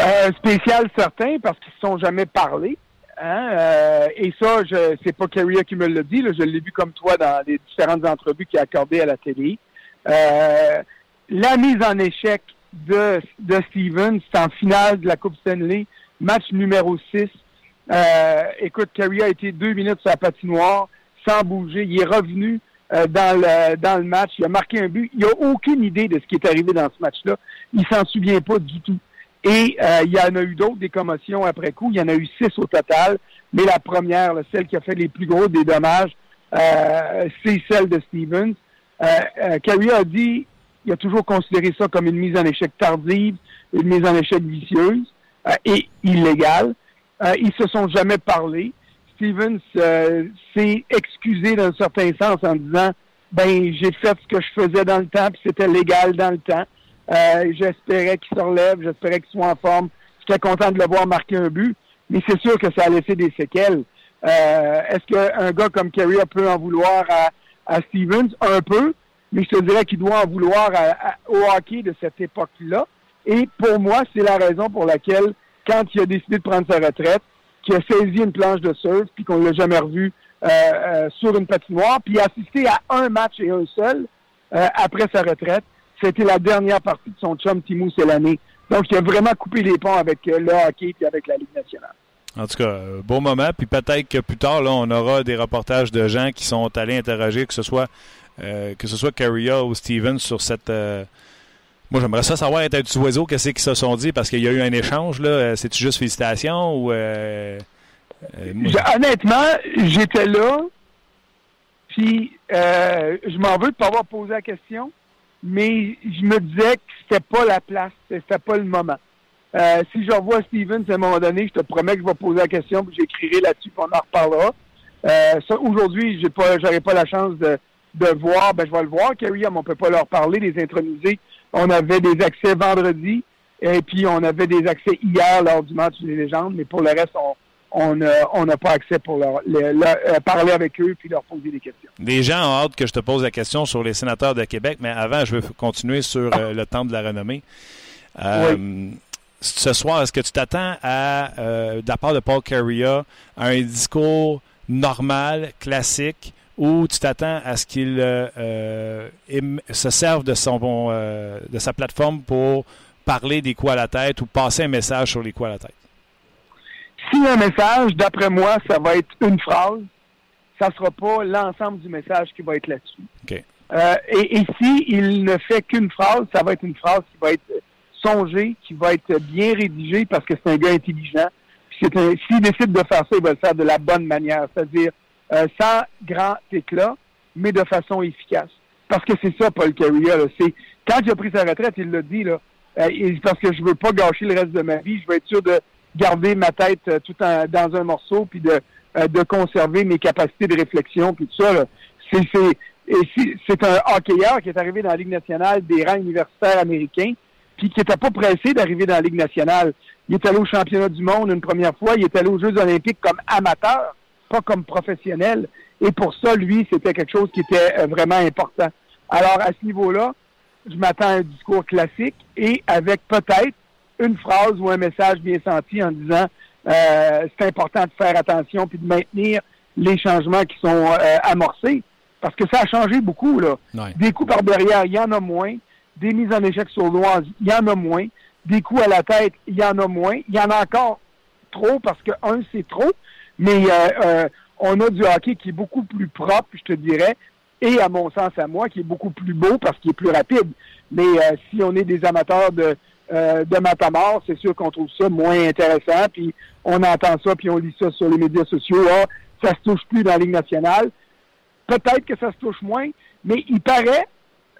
Euh, spécial, certain, parce qu'ils ne se sont jamais parlé. Hein? Euh, et ça, je c'est pas Carrier qui me l'a dit, je l'ai vu comme toi dans les différentes entrevues qu'il a accordées à la télé. la mise en échec de, de Stevens, c'est en finale de la Coupe Stanley, match numéro 6. écoute, Carrier a été deux minutes sur la patinoire sans bouger. Il est revenu euh, dans, le, dans le match. Il a marqué un but. Il n'a aucune idée de ce qui est arrivé dans ce match-là. Il s'en souvient pas du tout. Et euh, il y en a eu d'autres, des commotions après coup. Il y en a eu six au total. Mais la première, celle qui a fait les plus gros des dommages, euh, c'est celle de Stevens. Euh, Carey a dit, il a toujours considéré ça comme une mise en échec tardive, une mise en échec vicieuse et illégale. ils se sont jamais parlé. Stevens euh, s'est excusé d'un certain sens en disant ben j'ai fait ce que je faisais dans le temps, puis c'était légal dans le temps. Euh, j'espérais qu'il se relève, j'espérais qu'il soit en forme. J'étais content de le voir marquer un but, mais c'est sûr que ça a laissé des séquelles. Euh, est-ce qu'un gars comme Kerry peut en vouloir à, Stevens? Un peu, mais je te dirais qu'il doit en vouloir au hockey de cette époque-là. Et pour moi, c'est la raison pour laquelle, quand il a décidé de prendre sa retraite, qui a saisi une planche de surf, puis qu'on l'a jamais revu euh, euh, sur une patinoire, puis assisté à un match et un seul euh, après sa retraite. C'était la dernière partie de son chum Timou l'année. Donc, il a vraiment coupé les ponts avec le hockey et avec la Ligue nationale. En tout cas, bon moment. Puis peut-être que plus tard, là, on aura des reportages de gens qui sont allés interroger, que ce soit que ce soit Carrier ou Stevens sur cette moi, j'aimerais ça savoir être un petit oiseau, qu'est-ce qu'ils se sont dit, parce qu'il y a eu un échange, là. Euh, c'est-tu juste félicitations ou. Euh, euh, honnêtement, j'étais là, puis je m'en veux de ne pas avoir posé la question, mais je me disais que c'était pas la place, c'était pas le moment. Euh, si je revois Stevens à un moment donné, je te promets que je vais poser la question, puis j'écrirai là-dessus, puis on en reparlera. Euh, aujourd'hui, j'ai pas, pas la chance de, de voir, ben je vais le voir. Kerry, on peut pas leur parler, les intronisés. On avait des accès vendredi, et puis on avait des accès hier lors du match des légendes, mais pour le reste, on on n'a pas accès pour leur, euh, parler avec eux puis leur poser des questions. Les gens ont hâte que je te pose la question sur les sénateurs de Québec, mais avant, je veux continuer sur euh, le temps de la renommée. Euh, ce soir, est-ce que tu t'attends à, de la part de Paul Carrier, à un discours normal, classique, ou tu t'attends à ce qu'il se serve de, son, de sa plateforme pour parler des coups à la tête ou passer un message sur les coups à la tête? A un message, d'après moi, ça va être une phrase. Ça ne sera pas l'ensemble du message qui va être là-dessus. Euh, et, et s'il ne fait qu'une phrase, ça va être une phrase qui va être songée, qui va être bien rédigée parce que c'est un gars intelligent. S'il décide de faire ça, il va le faire de la bonne manière, c'est-à-dire euh, sans grand éclat, mais de façon efficace. Parce que c'est ça, Paul Carrier. C'est quand il a pris sa retraite, il l'a dit là. Euh, parce que je veux pas gâcher le reste de ma vie, je veux être sûr de garder ma tête euh, tout en, dans un morceau, puis de, euh, de conserver mes capacités de réflexion, puis tout ça. C'est, c'est, un hockeyeur qui est arrivé dans la Ligue nationale des rangs universitaires américains, puis qui n'était pas pressé d'arriver dans la Ligue nationale. Il est allé au championnat du monde une première fois, il est allé aux Jeux olympiques comme amateur, pas comme professionnel. Et pour ça, lui, c'était quelque chose qui était euh, vraiment important. Alors, à ce niveau-là, je m'attends à un discours classique et avec peut-être une phrase ou un message bien senti en disant euh, c'est important de faire attention puis de maintenir les changements qui sont euh, amorcés. Parce que ça a changé beaucoup, là. Des coups par derrière, il y en a moins. Des mises en échec sur sournoises, il y en a moins. Des coups à la tête, il y en a moins. Il y en a encore trop parce que, un, c'est trop. Mais euh, on a du hockey qui est beaucoup plus propre, je te dirais, et à mon sens, à moi, qui est beaucoup plus beau parce qu'il est plus rapide. Mais si on est des amateurs de, euh, de Matamor, c'est sûr qu'on trouve ça moins intéressant, puis on entend ça, puis on lit ça sur les médias sociaux. Ah, ça se touche plus dans la Ligue nationale. Peut-être que ça se touche moins, mais il paraît,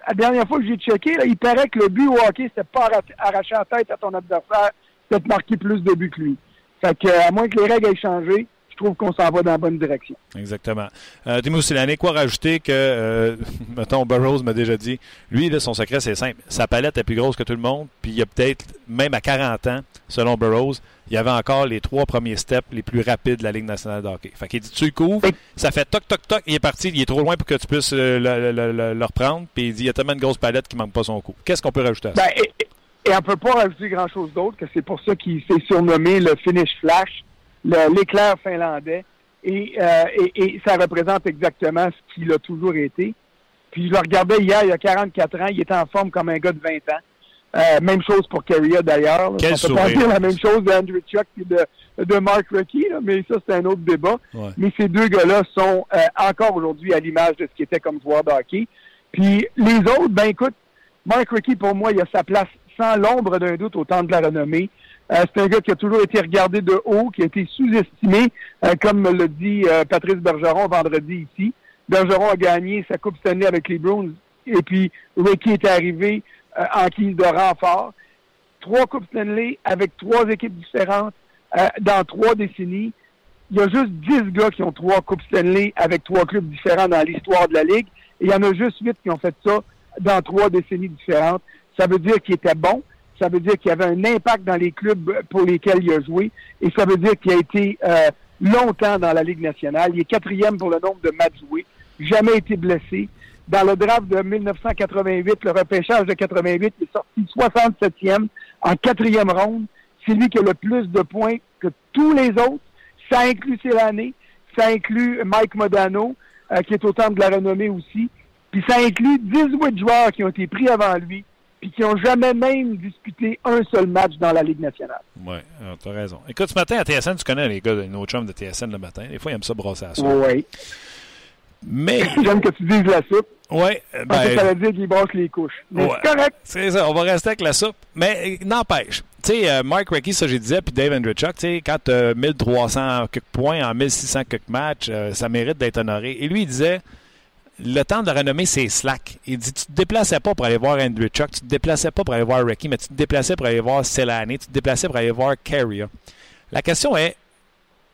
la dernière fois que j'ai checké, il paraît que le but au hockey, c'était pas arracher la tête à ton adversaire, c'était de marquer plus de buts que lui. Fait que, à moins que les règles aient changé, je trouve qu'on s'en va dans la bonne direction. Exactement. Euh, Timo quoi rajouter que, euh, mettons, Burroughs m'a déjà dit, lui, son secret, c'est simple. Sa palette est plus grosse que tout le monde, puis il y a peut-être, même à 40 ans, selon Burroughs, il y avait encore les trois premiers steps les plus rapides de la Ligue nationale de hockey. Fait qu'il dit, tu le couvres, ça fait toc, toc, toc, il est parti, il est trop loin pour que tu puisses euh, le, reprendre, puis il dit, il y a tellement de grosses palettes qu'il manque pas son coup. Qu'est-ce qu'on peut rajouter à ça? Ben, et, et, on peut pas rajouter grand-chose d'autre, que c'est pour ça qu'il s'est surnommé le finish flash l'éclair finlandais. Euh, et, et, ça représente exactement ce qu'il a toujours été. Puis je le regardais hier, il y a 44 ans, il était en forme comme un gars de 20 ans. Euh, même chose pour Carrier d'ailleurs. On peut pas dire la même chose d'Andrew Chuck et de, de Mark Recchi, mais ça c'est un autre débat. Mais ces deux gars-là sont euh, encore aujourd'hui à l'image de ce qui était comme joueur de hockey. Puis les autres, ben écoute, Mark Recchi pour moi, il a sa place sans l'ombre d'un doute au temps de la renommée. Euh, c'est un gars qui a toujours été regardé de haut, qui a été sous-estimé, euh, comme me l'a dit euh, Patrice Bergeron vendredi ici. Bergeron a gagné sa Coupe Stanley avec les Bruins et puis Ricky est arrivé en guise de renfort. Trois Coupes Stanley avec trois équipes différentes dans trois décennies. Il y a juste dix gars qui ont trois Coupes Stanley avec trois clubs différents dans l'histoire de la Ligue. Et il y en a juste huit qui ont fait ça dans trois décennies différentes. Ça veut dire qu'il était bon ça veut dire qu'il y avait un impact dans les clubs pour lesquels il a joué, et ça veut dire qu'il a été euh, longtemps dans la Ligue nationale. Il est quatrième pour le nombre de matchs joués, jamais été blessé. Dans le draft de 1988, le repêchage de 88, il est sorti 67e en quatrième ronde. C'est lui qui a le plus de points que tous les autres. Ça inclut l'années. ça inclut Mike Modano, euh, qui est au temps de la renommée aussi. Puis ça inclut 18 joueurs qui ont été pris avant lui qui n'ont jamais même disputé un seul match dans la Ligue nationale. Oui, tu as raison. Écoute, ce matin à TSN, tu connais les gars de nos chums de TSN le matin. Des fois, ils aiment ça brosser à soupe. Oui. Mais. J'aime que tu dises la soupe. Oui. Parce que ben, ça veut dire qu'ils brossent les couches. Mais c'est correct. C'est ça, on va rester avec la soupe. Mais n'empêche. Tu sais, euh, Mark Recchi, ça j'ai disais, puis Dave Andrichuk, tu sais, quand tu as 1300 quelques points en 1600 quelques matchs, euh, ça mérite d'être honoré. Et lui, il disait le temps de renommée, c'est slack. Il dit tu te déplaçais pas pour aller voir Andrew Chuck, tu te déplaçais pas pour aller voir Ricky, mais tu te déplaçais pour aller voir Selani, tu te déplaçais pour aller voir Carrier. La question est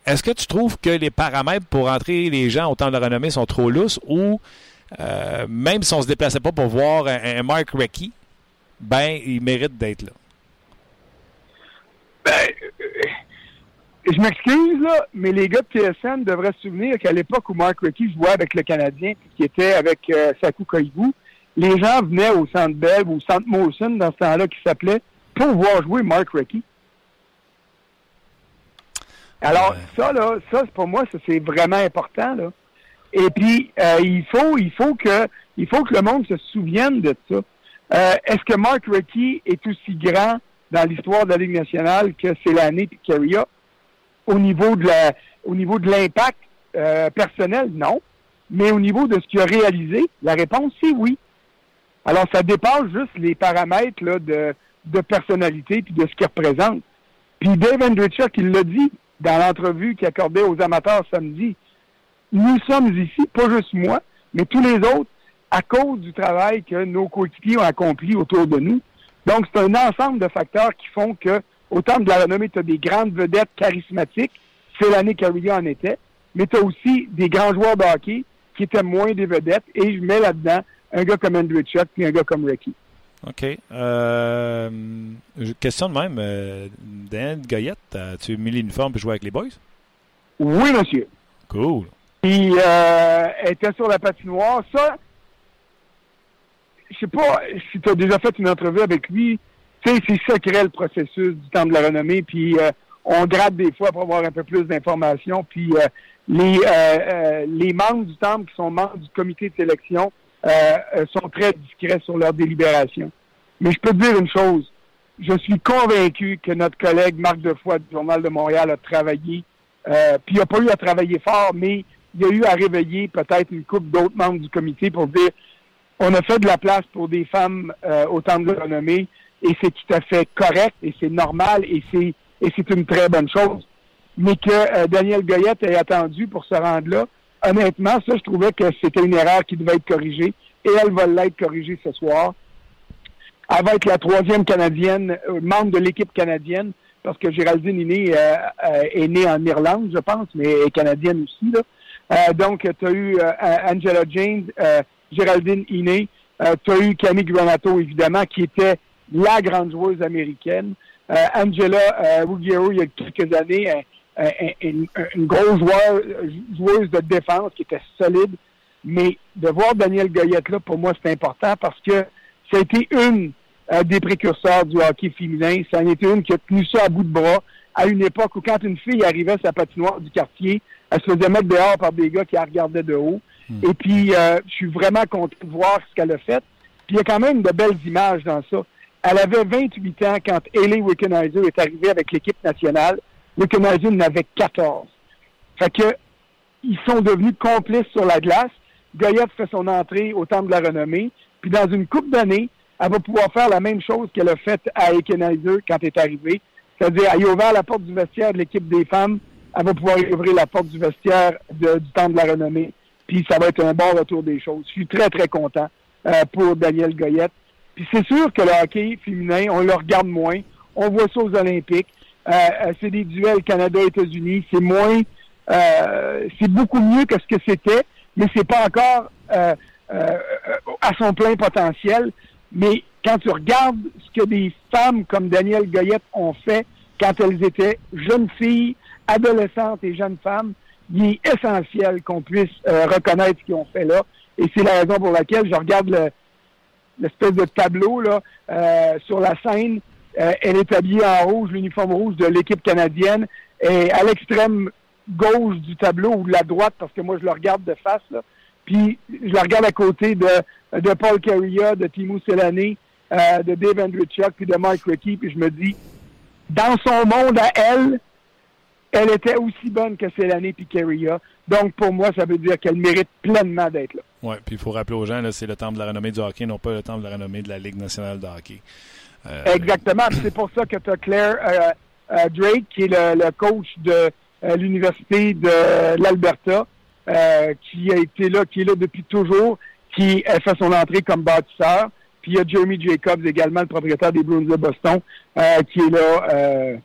est-ce que tu trouves que les paramètres pour entrer les gens au temps de renommée sont trop lousses ou euh, même si on se déplaçait pas pour voir un, Mark Recchi, ben il mérite d'être là? Ben, je m'excuse, là, mais les gars de TSN devraient se souvenir qu'à l'époque où Mark Rickey jouait avec le Canadien, qui était avec euh, Saku Koivu, les gens venaient au Centre Bell ou au Centre Molson dans ce temps-là qui s'appelait pour voir jouer Mark Rickey. Alors, ça, là, ça, pour moi, ça, c'est vraiment important, là. Et puis, euh, il faut, il faut que, il faut que le monde se souvienne de ça. Euh, est-ce que Mark Rickey est aussi grand dans l'histoire de la Ligue nationale que c'est l'année et Carrier? Au niveau de la, au niveau de l'impact euh, personnel, non. Mais au niveau de ce qu'il a réalisé, la réponse, c'est oui. Alors, ça dépasse juste les paramètres là, de, de personnalité puis de ce qu'il représente. Puis Dave Andrichuk, il l'a dit dans l'entrevue qu'il accordait aux amateurs samedi. Nous sommes ici, pas juste moi, mais tous les autres, à cause du travail que nos coéquipiers ont accompli autour de nous. Donc, c'est un ensemble de facteurs qui font que Autant de la renommée, tu as des grandes vedettes charismatiques. C'est l'année qu'Aria en était. Mais tu as aussi des grands joueurs de hockey qui étaient moins des vedettes. Et je mets là-dedans un gars comme Andrew Chuck et un gars comme Ricky. OK. Euh, question de même. Euh, Dan Goyette, as-tu mis l'uniforme pour jouer avec les boys? Oui, monsieur. Cool. Il euh, était sur la patinoire. Ça, je sais pas si tu as déjà fait une entrevue avec lui tu sais, c'est secret le processus du temps de la renommée, puis euh, on gratte des fois pour avoir un peu plus d'informations, puis euh, les, euh, les membres du temple qui sont membres du comité de sélection sont très discrets sur leur délibération. Mais je peux te dire une chose, je suis convaincu que notre collègue Marc Defoy du Journal de Montréal a travaillé, puis il n'a pas eu à travailler fort, mais il a eu à réveiller peut-être une couple d'autres membres du comité pour dire on a fait de la place pour des femmes au temps de la renommée et c'est tout à fait correct et c'est normal et c'est et c'est une très bonne chose. Mais que euh, Daniel Goyette ait attendu pour se rendre là, honnêtement, ça, je trouvais que c'était une erreur qui devait être corrigée et elle va l'être corrigée ce soir. Elle va être la troisième Canadienne, euh, membre de l'équipe canadienne, parce que Géraldine Iné euh, est née en Irlande, je pense, mais est canadienne aussi. Là. donc, tu as eu Angela James, Géraldine Iné, tu as eu Camille Granato, évidemment, qui était la grande joueuse américaine. Euh, Angela euh, Ruggiero, il y a quelques années, une, grosse joueuse de défense qui était solide. Mais de voir Daniel Goyette là, pour moi, c'est important parce que ça a été une euh, des précurseurs du hockey féminin. Ça en été une qui a tenu ça à bout de bras à une époque où quand une fille arrivait à sa patinoire du quartier, elle se faisait mettre dehors par des gars qui la regardaient de haut. Hmm. Et puis, je suis vraiment content de voir ce qu'elle a fait. Puis il y a quand même de belles images dans ça. Elle avait 28 ans quand Hayley Wickenheiser est arrivée avec l'équipe nationale. Wickenheiser en avait 14. Fait que, ils sont devenus complices sur la glace. Goyette fait son entrée au Temple de la Renommée. Puis dans une coupe d'années, elle va pouvoir faire la même chose qu'elle a faite à Wickenheiser quand elle est arrivée. C'est-à-dire, elle a ouvert la porte du vestiaire de l'équipe des femmes. Elle va pouvoir ouvrir la porte du vestiaire du Temple de la Renommée. Puis ça va être un bon retour des choses. Je suis très, très content euh, pour Daniel Goyette. C'est sûr que le hockey féminin, on le regarde moins. On voit ça aux Olympiques. Euh, euh, c'est des duels Canada-États-Unis. C'est moins, euh, c'est beaucoup mieux que ce que c'était, mais c'est pas encore à son plein potentiel. Mais quand tu regardes ce que des femmes comme Danielle Goyette ont fait quand elles étaient jeunes filles, adolescentes et jeunes femmes, il est essentiel qu'on puisse reconnaître ce qu'ils ont fait là. Et c'est la raison pour laquelle je regarde le, l'espèce de tableau là, euh, sur la scène. Euh, elle est habillée en rouge, l'uniforme rouge de l'équipe canadienne. Et à l'extrême gauche du tableau ou de la droite, parce que moi je le regarde de face, là, puis je la regarde à côté de, de Paul Carrier, de Timo Selani, euh, de Dave Andrichuk, puis de Mike Rickey, puis je me dis, dans son monde à elle, elle était aussi bonne que Selani et Carrier. Donc, pour moi, ça veut dire qu'elle mérite pleinement d'être là. Oui, puis il faut rappeler aux gens, c'est le temple de la renommée du hockey, non pas le temple de la renommée de la Ligue nationale de hockey. Euh, Exactement. c'est pour ça que tu as Claire euh, euh, Drake, qui est le, coach de l'Université de l'Alberta, euh, qui a été là, qui est là depuis toujours, qui a fait son entrée comme bâtisseur. Puis il y a Jeremy Jacobs également, le propriétaire des Bruins de Boston, euh, qui est là euh,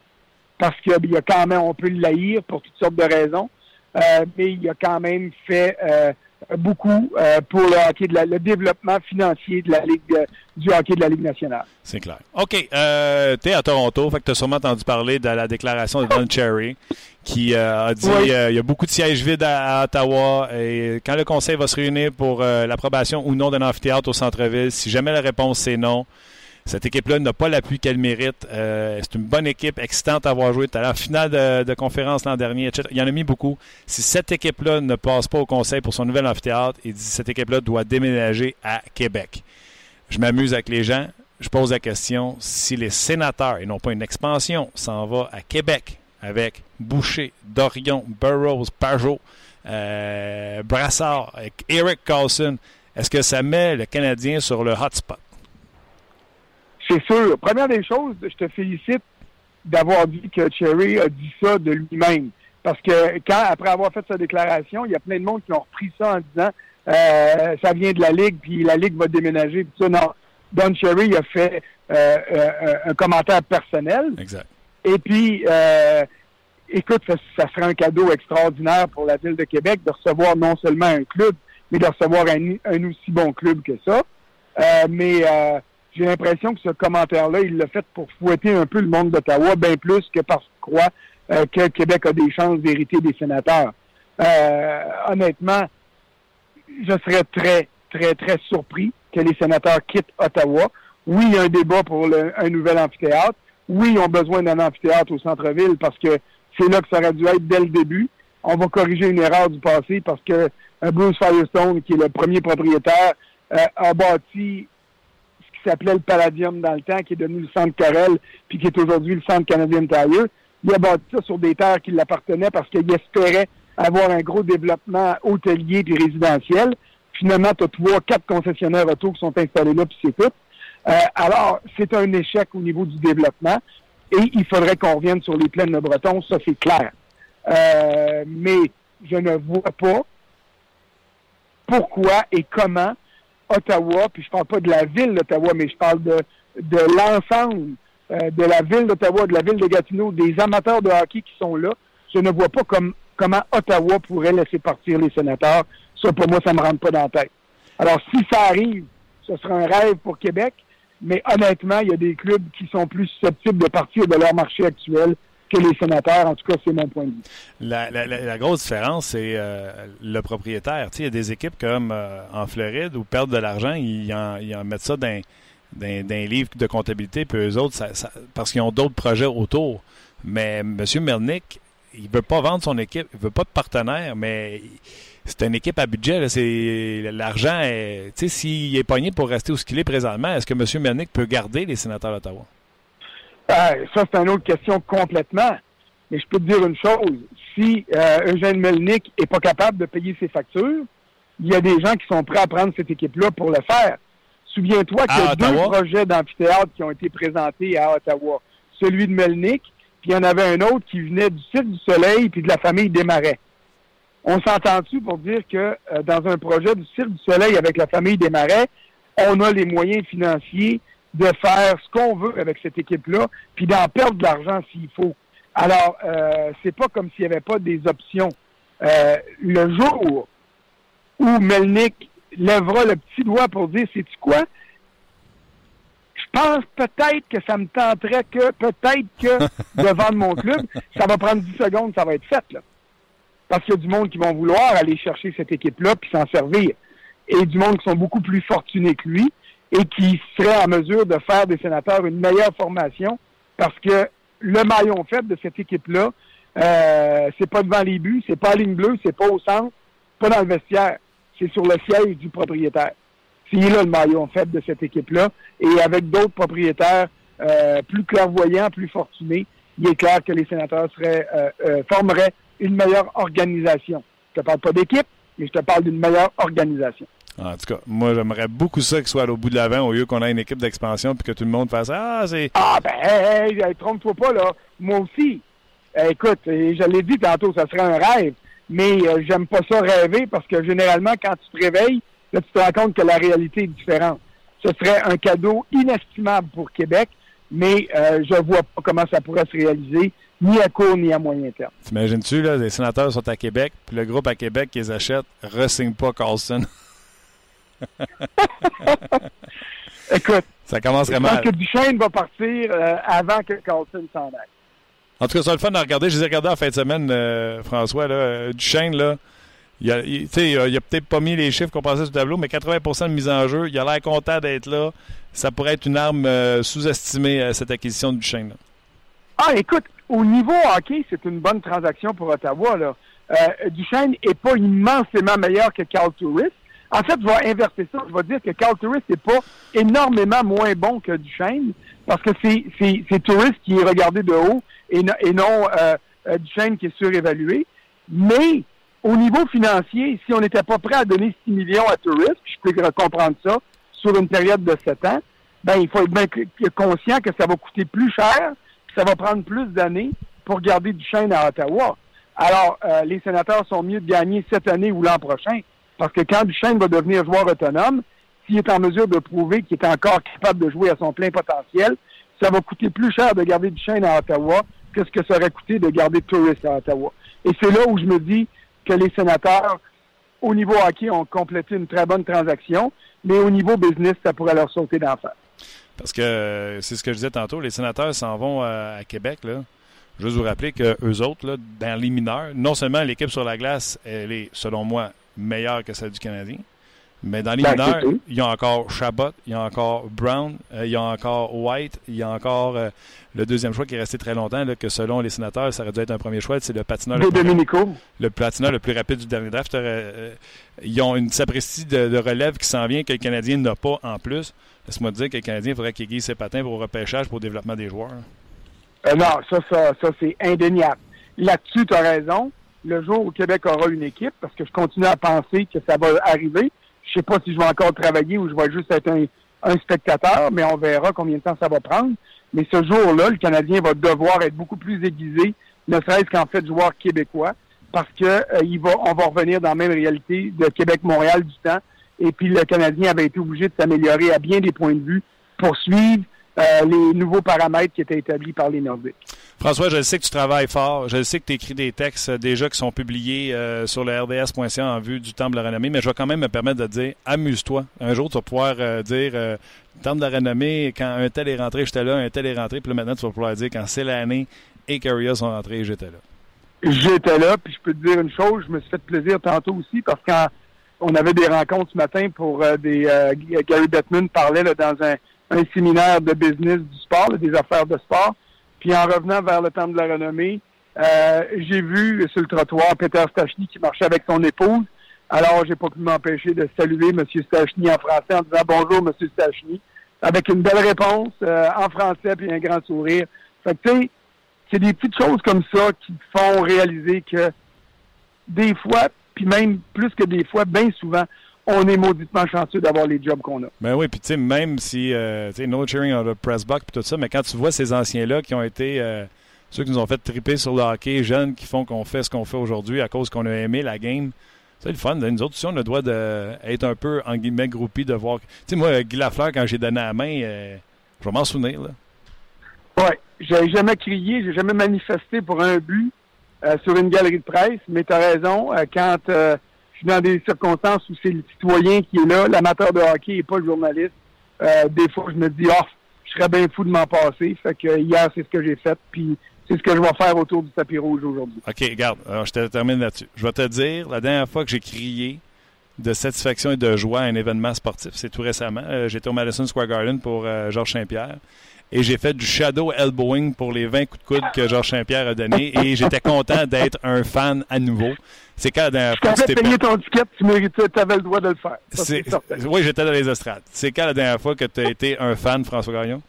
parce qu'il y a quand même, on peut le haïr pour toutes sortes de raisons, euh, mais il a quand même fait euh, beaucoup euh, pour le hockey, de la, le développement financier de la Ligue euh, du hockey de la Ligue nationale. C'est clair. OK. Euh, tu es à Toronto, fait que tu as sûrement entendu parler de la déclaration de Don Cherry qui euh, a dit Oui. il y a beaucoup de sièges vides à, à Ottawa et quand le conseil va se réunir pour l'approbation ou non d'un amphithéâtre au centre-ville, si jamais la réponse c'est non, cette équipe-là n'a pas l'appui qu'elle mérite. Euh, c'est une bonne équipe, excitante à avoir joué. Tu en finale de, conférence l'an dernier, etc. Il y en a mis beaucoup. Si cette équipe-là ne passe pas au conseil pour son nouvel amphithéâtre, il dit cette équipe-là doit déménager à Québec. Je m'amuse avec les gens. Je pose la question si les sénateurs, et non pas une expansion, s'en va à Québec avec Boucher, Dorion, Burroughs, Pajot, euh, Brassard, Eric Carlson, est-ce que ça met le Canadien sur le hotspot? C'est sûr. Première des choses, je te félicite d'avoir dit que Cherry a dit ça de lui-même. Parce que quand, après avoir fait sa déclaration, il y a plein de monde qui ont repris ça en disant euh, ça vient de la Ligue, puis la Ligue va déménager. Puis ça, non. Don Cherry a fait euh, euh, un commentaire personnel. Exact. Et puis, euh, écoute, ça, ça serait un cadeau extraordinaire pour la Ville de Québec de recevoir non seulement un club, mais de recevoir un, un aussi bon club que ça. Euh, mais euh, j'ai l'impression que ce commentaire-là, il l'a fait pour fouetter un peu le monde d'Ottawa, bien plus que parce qu'il croit euh, que Québec a des chances d'hériter des sénateurs. Euh, honnêtement, je serais très, très, très surpris que les sénateurs quittent Ottawa. Oui, il y a un débat pour un nouvel amphithéâtre. Oui, ils ont besoin d'un amphithéâtre au centre-ville parce que c'est là que ça aurait dû être dès le début. On va corriger une erreur du passé parce que euh, Bruce Firestone, qui est le premier propriétaire, a bâti qui s'appelait le Palladium dans le temps, qui est devenu le Centre Corel, puis qui est aujourd'hui le Centre canadien Tire. Il a bâti ça sur des terres qui l'appartenaient parce qu'il espérait avoir un gros développement hôtelier puis résidentiel. Finalement, tu as trois, quatre concessionnaires auto qui sont installés là, puis c'est tout. Euh, alors, c'est un échec au niveau du développement et il faudrait qu'on revienne sur les plaines de Breton, ça c'est clair. Euh, mais je ne vois pas pourquoi et comment Ottawa, puis je parle pas de la ville d'Ottawa, mais je parle de, de l'ensemble euh, de la ville d'Ottawa, de la ville de Gatineau, des amateurs de hockey qui sont là. Je ne vois pas comme, comment Ottawa pourrait laisser partir les sénateurs. Ça, pour moi, ça me rentre pas dans la tête. Alors, si ça arrive, ce sera un rêve pour Québec, mais honnêtement, il y a des clubs qui sont plus susceptibles de partir de leur marché actuel que les sénateurs. En tout cas, c'est mon point de vue. La, la- la- grosse différence, c'est euh, le propriétaire. Il y a des équipes comme euh, en Floride où perdent de l'argent, ils en, mettent ça dans, un livre de comptabilité, puis eux autres, ça- parce qu'ils ont d'autres projets autour. Mais M. Melnick, il veut pas vendre son équipe, il veut pas de partenaire, mais c'est une équipe à budget. L'argent, s'il est pogné pour rester où qu'il est présentement, est-ce que M. Melnick peut garder les sénateurs d'Ottawa? Ça, c'est une autre question complètement. Mais je peux te dire une chose. Si euh, Eugène Melnick est pas capable de payer ses factures, il y a des gens qui sont prêts à prendre cette équipe-là pour le faire. Souviens-toi qu'il y a deux projets d'amphithéâtre qui ont été présentés à Ottawa. Celui de Melnick, puis il y en avait un autre qui venait du Cirque du Soleil puis de la famille Desmarais. On s'entend-tu pour dire que euh, dans un projet du Cirque du Soleil avec la famille Desmarais, on a les moyens financiers de faire ce qu'on veut avec cette équipe-là, puis d'en perdre de l'argent s'il faut. Alors, euh, c'est pas comme s'il n'y avait pas des options. Euh, le jour où Melnick lèvera le petit doigt pour dire, c'est tu quoi? Je pense peut-être que ça me tenterait que, peut-être que de vendre mon club, ça va prendre 10 secondes, ça va être fait, là. Parce qu'il y a du monde qui vont vouloir aller chercher cette équipe-là puis s'en servir. Et du monde qui sont beaucoup plus fortunés que lui et qui seraient en mesure de faire des sénateurs une meilleure formation parce que le maillon faible de cette équipe-là, euh, c'est pas devant les buts, c'est pas à ligne bleue, c'est pas au centre, pas dans le vestiaire. C'est sur le siège du propriétaire. C'est là le maillon faible de cette équipe-là. Et avec d'autres propriétaires euh, plus clairvoyants, plus fortunés, il est clair que les sénateurs seraient, euh, euh, formeraient une meilleure organisation. Je te parle pas d'équipe, mais je te parle d'une meilleure organisation. En tout cas, moi, j'aimerais beaucoup ça qu'il soit au bout de l'avant au lieu qu'on ait une équipe d'expansion puis que tout le monde fasse Ah, c'est. Ah ben, hey, hey, trompe-toi pas, là. Moi aussi. Euh, écoute, euh, je l'ai dit tantôt, ça serait un rêve. mais euh, j'aime pas ça rêver parce que généralement, quand tu te réveilles, là, tu te rends compte que la réalité est différente. Ce serait un cadeau inestimable pour Québec, mais euh, je vois pas comment ça pourrait se réaliser, ni à court ni à moyen terme. T'imagines-tu, là, les sénateurs sont à Québec, puis le groupe à Québec qui les achète, re-signe pas Carlson. Écoute, ça commencerait je pense mal. que Duchesne va partir euh, avant que Carlson s'en aille. En tout cas, c'est le fun de regarder. Je les ai regardés en fin de semaine, euh, François. Là, euh, Duchesne, là, il a, il- a, il a peut-être pas mis les chiffres qu'on pensait sur le tableau, mais 80% de mise en jeu. Il a l'air content d'être là. Ça pourrait être une arme euh, sous-estimée, cette acquisition de Duchesne. là. Ah, écoute, au niveau hockey, c'est une bonne transaction pour Ottawa. Là. Duchesne est pas immensément meilleur que Carl Turris. En fait, je vais inverser ça. Je vais dire que Carl Turris n'est pas énormément moins bon que Duchesne parce que c'est, Turris qui est regardé de haut et, no- et non euh, euh, Duchesne qui est surévalué. Mais au niveau financier, si on n'était pas prêt à donner 6 millions à Turris, je peux comprendre ça, sur une période de 7 ans, ben il faut être bien conscient que ça va coûter plus cher, puis ça va prendre plus d'années pour garder Duchesne à Ottawa. Alors, euh, les sénateurs sont mieux de gagner cette année ou l'an prochain, parce que quand Duchesne va devenir joueur autonome, s'il est en mesure de prouver qu'il est encore capable de jouer à son plein potentiel, ça va coûter plus cher de garder Duchesne à Ottawa que ce que ça aurait coûté de garder Tourist à Ottawa. Et c'est là où je me dis que les sénateurs, au niveau hockey, ont complété une très bonne transaction, mais au niveau business, ça pourrait leur sauter d'en face. Parce que euh, c'est ce que je disais tantôt, les sénateurs s'en vont euh, à Québec. Là. Juste vous rappeler que eux autres, dans les mineurs, non seulement l'équipe sur la glace, elle est, selon moi, meilleure que celle du Canadien, mais dans les Ben, mineurs, il y a encore Chabot, il y a encore Brown, euh, il y a encore White, il y a encore euh, le deuxième choix qui est resté très longtemps, là, que selon les sénateurs, ça aurait dû être un premier choix, c'est le patineur le plus le patineur le plus rapide du dernier draft. Euh, ils ont une sapristi de, de relève qui s'en vient que le Canadien n'a pas en plus. Laisse-moi te dire que le Canadien faudrait qu'il aiguise ses patins pour le repêchage, pour le développement des joueurs. Non, ça, ça, ça c'est indéniable. Là-dessus, tu as raison. Le jour où Québec aura une équipe, parce que je continue à penser que ça va arriver, je sais pas si je vais encore travailler ou je vais juste être un, spectateur, mais on verra combien de temps ça va prendre. Mais ce jour-là, le Canadien va devoir être beaucoup plus aiguisé, ne serait-ce qu'en fait joueur québécois, parce que euh, il va, on va revenir dans la même réalité de Québec-Montréal du temps. Et puis le Canadien avait été obligé de s'améliorer à bien des points de vue pour suivre euh, les nouveaux paramètres qui étaient établis par les Nordiques. François, je sais que tu travailles fort. Je sais que tu écris des textes euh, déjà qui sont publiés euh, sur le rds.ca en vue du Temple de la Renommée, mais je vais quand même me permettre de dire amuse-toi. Un jour, tu vas pouvoir euh, dire euh, Temple de la Renommée, quand un tel est rentré, j'étais là, un tel est rentré, puis là, maintenant, tu vas pouvoir dire quand c'est l'année et Carrier sont rentrés, j'étais là. J'étais là, puis je peux te dire une chose, je me suis fait plaisir tantôt aussi parce qu'on avait des rencontres ce matin pour des Gary Bettman parlait là, dans un, un séminaire de business du sport, des affaires de sport. Puis en revenant vers le temple de la renommée, euh, j'ai vu sur le trottoir Peter Stachny qui marchait avec son épouse. Alors, j'ai pas pu m'empêcher de saluer M. Stachny en français en disant bonjour, M. Stachny, avec une belle réponse euh, en français puis un grand sourire. Fait que, tu sais, c'est des petites choses comme ça qui font réaliser que des fois, puis même plus que des fois, bien souvent, on est mauditement chanceux d'avoir les jobs qu'on a. Ben oui, puis tu sais, même si, euh, tu sais, no cheering on the press box puis tout ça, mais quand tu vois ces anciens-là qui ont été, euh, ceux qui nous ont fait triper sur le hockey, jeunes, qui font qu'on fait ce qu'on fait aujourd'hui à cause qu'on a aimé la game, c'est le fun. Nous autres aussi, on a le droit d'être un peu, en guillemets, groupis, de voir. Tu sais, moi, Guy Lafleur, quand j'ai donné la main, euh, je vais m'en souvenir, là. Ouais, j'ai jamais crié, j'ai jamais manifesté pour un but sur une galerie de presse, mais tu as raison, euh, quand suis dans des circonstances où c'est le citoyen qui est là, l'amateur de hockey et pas le journaliste, euh, des fois je me dis, oh, je serais bien fou de m'en passer. Fait que hier, c'est ce que j'ai fait, puis c'est ce que je vais faire autour du tapis rouge aujourd'hui. OK, regarde, alors je te termine là-dessus. Je vais te dire, la dernière fois que j'ai crié de satisfaction et de joie à un événement sportif, c'est tout récemment. Euh, J'étais au Madison Square Garden pour euh, Georges Saint-Pierre et j'ai fait du shadow elbowing pour les 20 coups de coude que Georges Saint-Pierre a donné et j'étais content d'être un fan à nouveau. C'est quand la dernière fois que tu t'es payé ton ticket, tu méritais, tu avais le droit de le faire. Ça. Oui, j'étais dans les estrades. C'est quand la dernière fois que tu as été un fan, François Gagnon?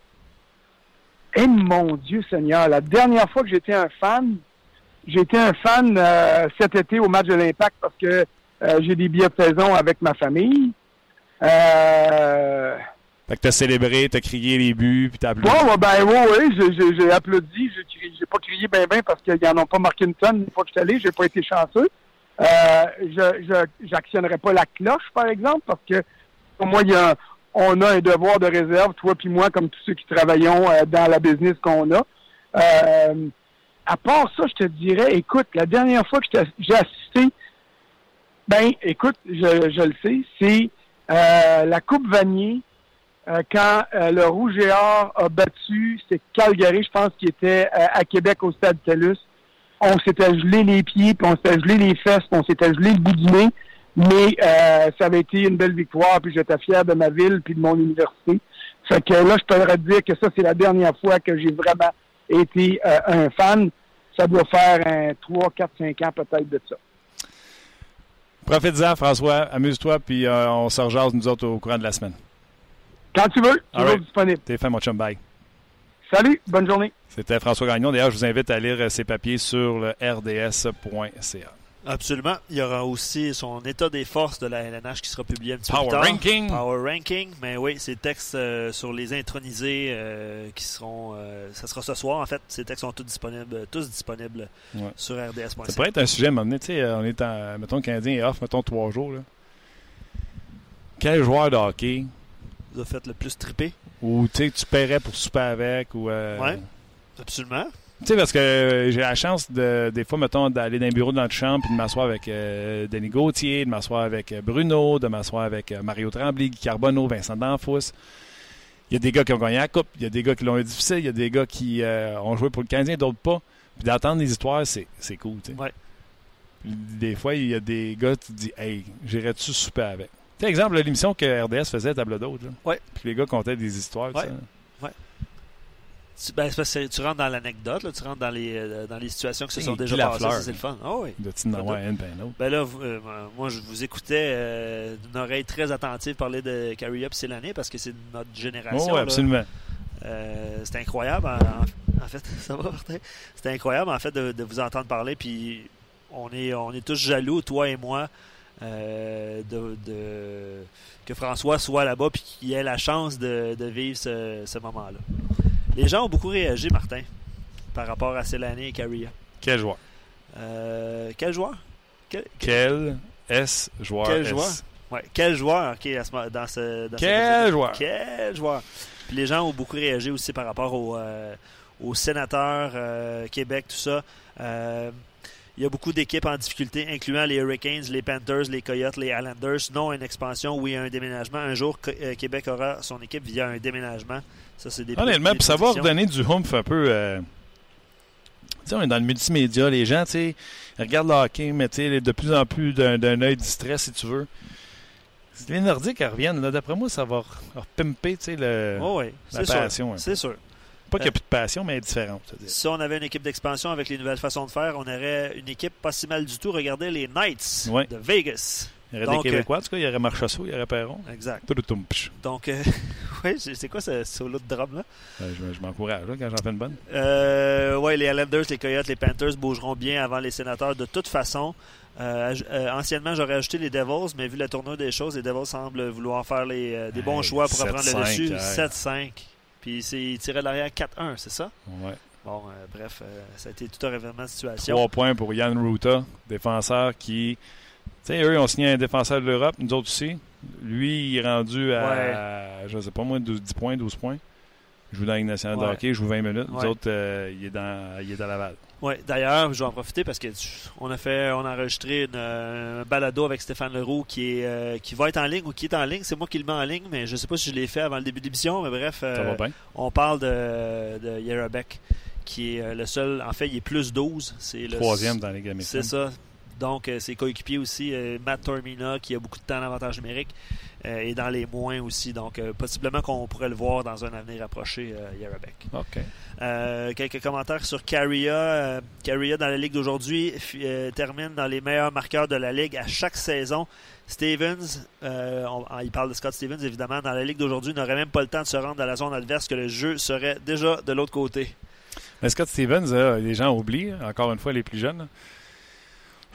Eh mon Dieu Seigneur, la dernière fois que j'étais un fan, j'étais un fan euh, cet été au match de l'Impact parce que euh, j'ai des billets de saison avec ma famille. Euh... Fait que t'as célébré, t'as crié les buts, puis t'as applaudi. Ouais, ouais, ben oui, oui, j'ai- applaudi, j'ai pas crié ben ben parce qu'ils n'en ont pas marqué une tonne une fois que je suis allé, j'ai pas été chanceux. Euh, je j'actionnerai pas la cloche, par exemple, parce que pour moi, il y a on a un devoir de réserve, toi puis moi, comme tous ceux qui travaillons euh, dans la business qu'on a. Euh, à part ça, je te dirais, écoute, la dernière fois que j'ai assisté, ben, écoute, je, je le sais, c'est euh, la Coupe Vanier, quand le Rouge et Or a battu, c'est Calgary, je pense, qui était à Québec au Stade TELUS on s'était gelé les pieds, puis on s'était gelé les fesses, on s'était gelé le bout du nez. Mais euh, ça avait été une belle victoire, puis j'étais fier de ma ville puis de mon université. Fait que là, je pourrais dire que ça, c'est la dernière fois que j'ai vraiment été euh, un fan. Ça doit faire un 3, 4, 5 ans peut-être de ça. Profite-en, François. Amuse-toi, puis euh, on se rejase, nous autres, au courant de la semaine. Quand tu veux, toujours disponible. T'es fait, mon chum. Bye. Salut, bonne journée. C'était François Gagnon. D'ailleurs, je vous invite à lire ses papiers sur le rds.ca. Absolument. Il y aura aussi son état des forces de la LNH qui sera publié un petit peu plus tard. Ranking. Power Ranking. Mais oui, ces textes euh, sur les intronisés euh, qui seront. Euh, ça sera ce soir, en fait. Ces textes sont tous disponibles, tous disponibles sur rds.ca. Ça pourrait être un sujet à m'amener. Tu sais, on est en. Mettons, le Canadien est off, mettons, trois jours. Là. Quel joueur de hockey a fait le plus triper ou tu paierais pour souper avec. ou euh, Oui, absolument. Tu sais, parce que j'ai la chance, de, des fois, mettons, d'aller dans un bureau dans notre chambre puis de m'asseoir avec euh, Denis Gauthier, de m'asseoir avec euh, Bruno, de m'asseoir avec Mario Tremblay, Guy Carbonneau, Vincent Danfous. Il y a des gars qui ont gagné la Coupe, il y a des gars qui l'ont eu difficile, il y a des gars qui ont joué pour le Canadien, d'autres pas. Puis d'entendre des histoires, c'est, cool, tu sais. Ouais. Des fois, il y a des gars, tu te dis, hey, j'irais-tu souper avec? Tu exemple, l'émission que RDS faisait, Table d'hôte. Oui. Puis les gars comptaient des histoires. Oui. Ouais. Tu, ben, parce tu rentres dans l'anecdote, tu rentres dans les, euh, dans les situations qui se sont déjà passées. C'est le fun. Oh, oui. De en une, ben Ben là, euh, moi, je vous écoutais euh, d'une oreille très attentive parler de Carrie Up l'année parce que c'est notre génération. Oh, oui, absolument. c'est incroyable. En, fait, ça va, C'était incroyable, en fait, de, de, vous entendre parler. Puis on est, on est tous jaloux, toi et moi. Euh, de, que François soit là-bas et qu'il ait la chance de, vivre ce, moment-là. Les gens ont beaucoup réagi, Martin, par rapport à Célané et Caria. Quel joueur? Euh, quel joueur? Quel, S joueur? Quel joueur? Ouais, quel joueur dans ce. quel joueur? Quel joueur? les gens ont beaucoup réagi aussi par rapport aux, euh, sénateurs, Québec, tout ça. Il y a beaucoup d'équipes en difficulté, incluant les Hurricanes, les Panthers, les Coyotes, les Islanders. Non une expansion, oui un déménagement. Un jour, euh, Québec aura son équipe via un déménagement. Ça, c'est des Honnêtement, pour savoir donner du humph un peu. Euh, sais, on est dans le multimédia. Les gens, tu sais, regardent le hockey, mais de plus en plus d'un œil distrait, si tu veux. Les Nordiques reviennent. D'après moi, ça va repimper le, oh oui, la passion. C'est sûr. Pas qu'il n'y a plus de passion, mais différente. Si on avait une équipe d'expansion avec les nouvelles façons de faire, on aurait une équipe pas si mal du tout. Regardez les Knights de Vegas. Il y aurait des Québécois, en tout cas. Il y aurait Marchessault, il y aurait Perron. Exact. Donc, euh, oui, c'est quoi ce solo de drum-là? Ben, je, m'encourage quand j'en fais une bonne. Euh, oui, les Islanders, les Coyotes, les Panthers bougeront bien avant les sénateurs de toute façon. Euh, euh, anciennement, j'aurais ajouté les Devils, mais vu la tournure des choses, les Devils semblent vouloir faire les, des bons choix pour reprendre le dessus. 7-5. Puis il tirait de l'arrière 4-1, c'est ça? Oui. Bon, euh, bref, euh, ça a été tout un révélement de situation. Trois points pour Yann Ruta, défenseur qui. Tu sais, eux, ils ont signé un défenseur de l'Europe, nous autres aussi. Lui, il est rendu à, je ne sais pas moi, 10 points, 12 points. Je joue dans la nationale de hockey, je joue 20 minutes. Nous autres, euh, il, est dans, il est Laval. Oui, d'ailleurs, je vais en profiter parce que on a fait, on a enregistré une, un balado avec Stéphane Leroux qui est euh, qui va être en ligne ou qui est en ligne. C'est moi qui le mets en ligne, mais je ne sais pas si je l'ai fait avant le début de l'émission. Mais bref, euh, on parle de, de Yerabek, qui est le seul. En fait, il est plus 12. C'est le troisième dans les gamins. C'est ça. Donc, ses coéquipiers aussi, Matt Tormina, qui a beaucoup de temps d'avantage numérique. Euh, et dans les moins aussi. Donc, euh, possiblement qu'on pourrait le voir dans un avenir approché, euh, Yarabek. OK. quelques commentaires sur Carria. Carria, dans la Ligue d'aujourd'hui, termine dans les meilleurs marqueurs de la Ligue à chaque saison. Stevens, il parle de Scott Stevens, évidemment, dans la Ligue d'aujourd'hui, n'aurait même pas le temps de se rendre dans la zone adverse que le jeu serait déjà de l'autre côté. Mais Scott Stevens, les gens oublient, encore une fois, les plus jeunes.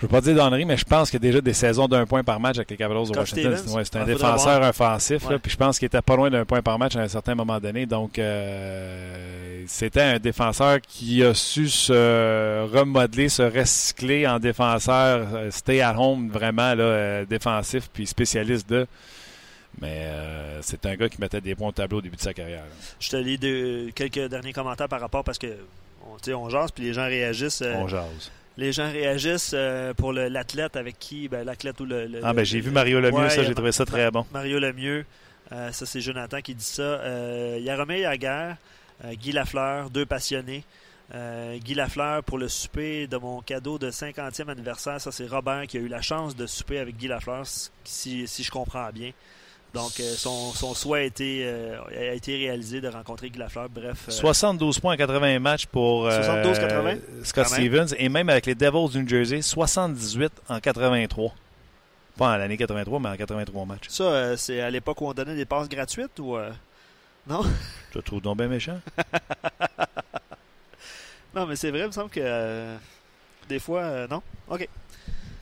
Je veux pas dire donnerie, mais je pense qu'il y a déjà des saisons d'un point par match avec les Capitals de Washington. Ouais, c'est un défenseur offensif, là, puis je pense qu'il était pas loin d'un point par match à un certain moment donné. Donc, euh, c'était un défenseur qui a su se remodeler, se recycler en défenseur euh, stay at home, vraiment là, euh, défensif, puis spécialiste de. Mais euh, c'est un gars qui mettait des points au tableau au début de sa carrière. là. Je te lis de- quelques derniers commentaires par rapport parce que on, on jase puis les gens réagissent. On jase. Les gens réagissent euh, pour l'athlète avec qui, ben, l'athlète ou le. le- Ah, ben j'ai vu Mario Lemieux, Ouais, ça, j'ai trouvé ça très bon. Mario Lemieux, euh, ça c'est Jonathan qui dit ça. Euh, Yaromir Yaguer, euh, Guy Lafleur, deux passionnés. Guy Lafleur pour le souper de mon cadeau de 50e anniversaire. Ça, c'est Robert qui a eu la chance de souper avec Guy Lafleur, si, si je comprends bien. Donc, euh, son, son souhait a été, euh, a été réalisé de rencontrer Guy Lafleur. Bref, euh, 72 points en 80 matchs pour euh, 72-80? Scott. Stevens et même avec les Devils du New Jersey, 78 en 83. Pas en l'année 83, mais en 83 matchs. ça, euh, c'est à l'époque où on donnait des passes gratuites ou. euh, Non? Je te trouve donc bien méchant. non, mais c'est vrai, il me semble que. euh, des fois, euh, non? OK.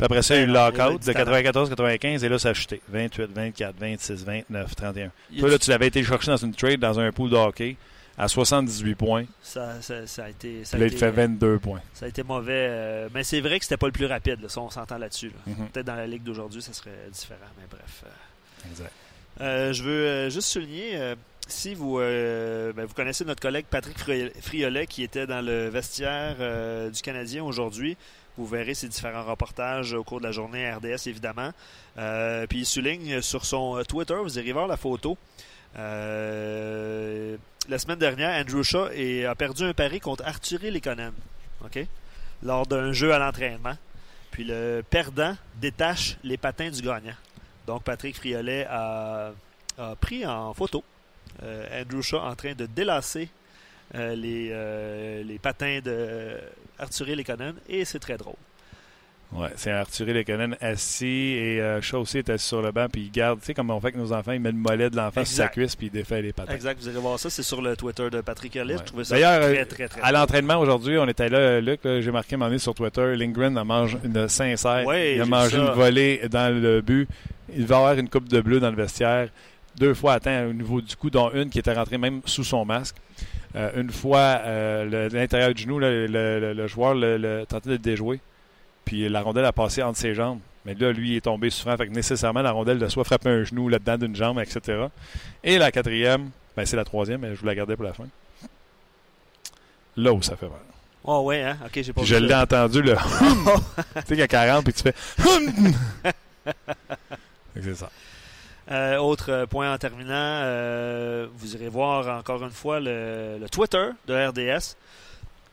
Puis après ça, il y a eu le Ben non, il y a lockout de talent. 94-95 et là, ça a chuté. 28, 24, 26, 29, 31. Il y a Toi, là, tu l'avais été chercher dans une trade, dans un pool de hockey, à 78 points. Ça, ça, ça a été. Ça a là, il te été- fait 22 points. Ça a été mauvais. euh, mais c'est vrai que c'était pas le plus rapide, là, ça, on s'entend là-dessus. là. Mhm. Peut-être dans la ligue d'aujourd'hui, ça serait différent, mais bref. euh. Exact. Euh, je veux juste souligner, si vous, ben, vous connaissez notre collègue Patrick Fri- Friolet qui était dans le vestiaire du Canadien aujourd'hui, vous verrez ses différents reportages au cours de la journée RDS, évidemment. Euh, puis il souligne sur son euh, Twitter, vous irez voir la photo. Euh, la semaine dernière, Andrew Shaw a perdu un pari contre Arthurie Lekonen OK? lors d'un jeu à l'entraînement. Puis le perdant détache les patins du gagnant. Donc Patrick Friolet a, pris en photo Andrew Shaw en train de délasser euh, les, euh, les patins de Arthurie Lekonen et c'est très drôle. Ouais, c'est Arthur Lekonen assis et euh, Shaw aussi est assis sur le banc puis il garde, tu sais, comme on fait avec nos enfants, il met le mollet de l'enfant sur sa cuisse puis il défait les patins. Exact, vous irez voir ça, c'est sur le Twitter de Patrick Friolet. Ouais. Je trouvais ça D'ailleurs, très, euh, très, très, À l'entraînement aujourd'hui, on était là, Luc, j'ai marqué moment donné sur Twitter, Lindgren a mangé une sincère. Ouais, il a mangé une volée dans le but. Il va avoir une coupe de bleu dans le vestiaire. Deux fois atteint au niveau du cou, dont une qui était rentrée même sous son masque. Euh, une fois, euh, l'intérieur du genou, le, le- le joueur le, tentait de le déjouer. Puis la rondelle a passé entre ses jambes. Mais là, lui, il est tombé souffrant. Fait que nécessairement, la rondelle de soit frappé un genou là-dedans d'une jambe, etc. Et la quatrième, ben, c'est la troisième, mais je vous la gardais pour la fin. Là où ça fait mal. Oh ouais, hein? Ok, j'ai pas je l'ai entendu, là. tu sais, qu'il y a 40, puis tu fais. C'est ça. Euh, autre euh, point en terminant, euh, vous irez voir encore une fois le, le Twitter de RDS.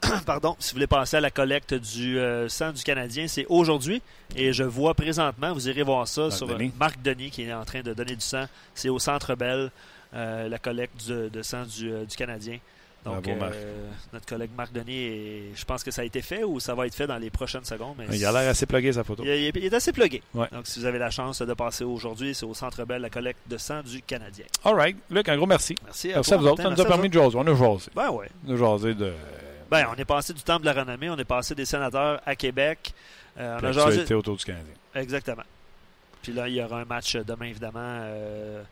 Pardon, si vous voulez passer à la collecte du euh, sang du Canadien, c'est aujourd'hui. Et je vois présentement, vous irez voir ça Marc sur Denis. Marc Denis qui est en train de donner du sang. C'est au Centre Bell, la collecte du- de sang du, du Canadien. Donc, Bravo, Marc. euh, notre collègue Marc Denis, je pense que ça a été fait ou ça va être fait dans les prochaines secondes. Mais Il a l'air assez plugué, sa photo. il, est- il est assez plugué. Ouais. Donc, si vous avez la chance de passer aujourd'hui, c'est au Centre Bell, la collecte de sang du Canadien. All right. Luc, un gros merci. Merci à, Merci à vous autres. Ça nous a permis de jaser. On a jasé. Ben ouais. On a jasé de. Ben, on est passé du temple de la renommée, on est passé des sénateurs à Québec. Euh, on a jasé. autour du Canadien. Exactement. Puis là, il y aura un match demain, évidemment, euh,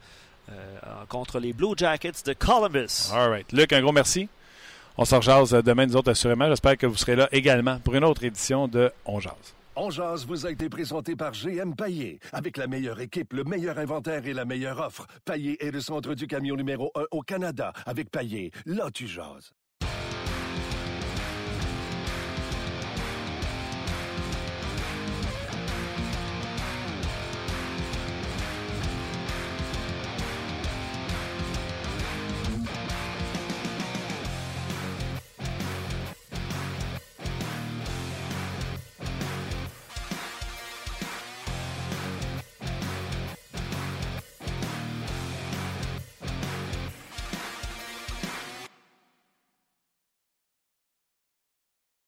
contre les Blue Jackets de Columbus. All right. Luc, un gros merci. On se rejase demain, nous autres, assurément. J'espère que vous serez là également pour une autre édition de On Jase. On jase vous a été présenté par GM Paillé. Avec la meilleure équipe, le meilleur inventaire et la meilleure offre. Paillé est le centre du camion numéro 1 au Canada. Avec Paillé, là tu jases.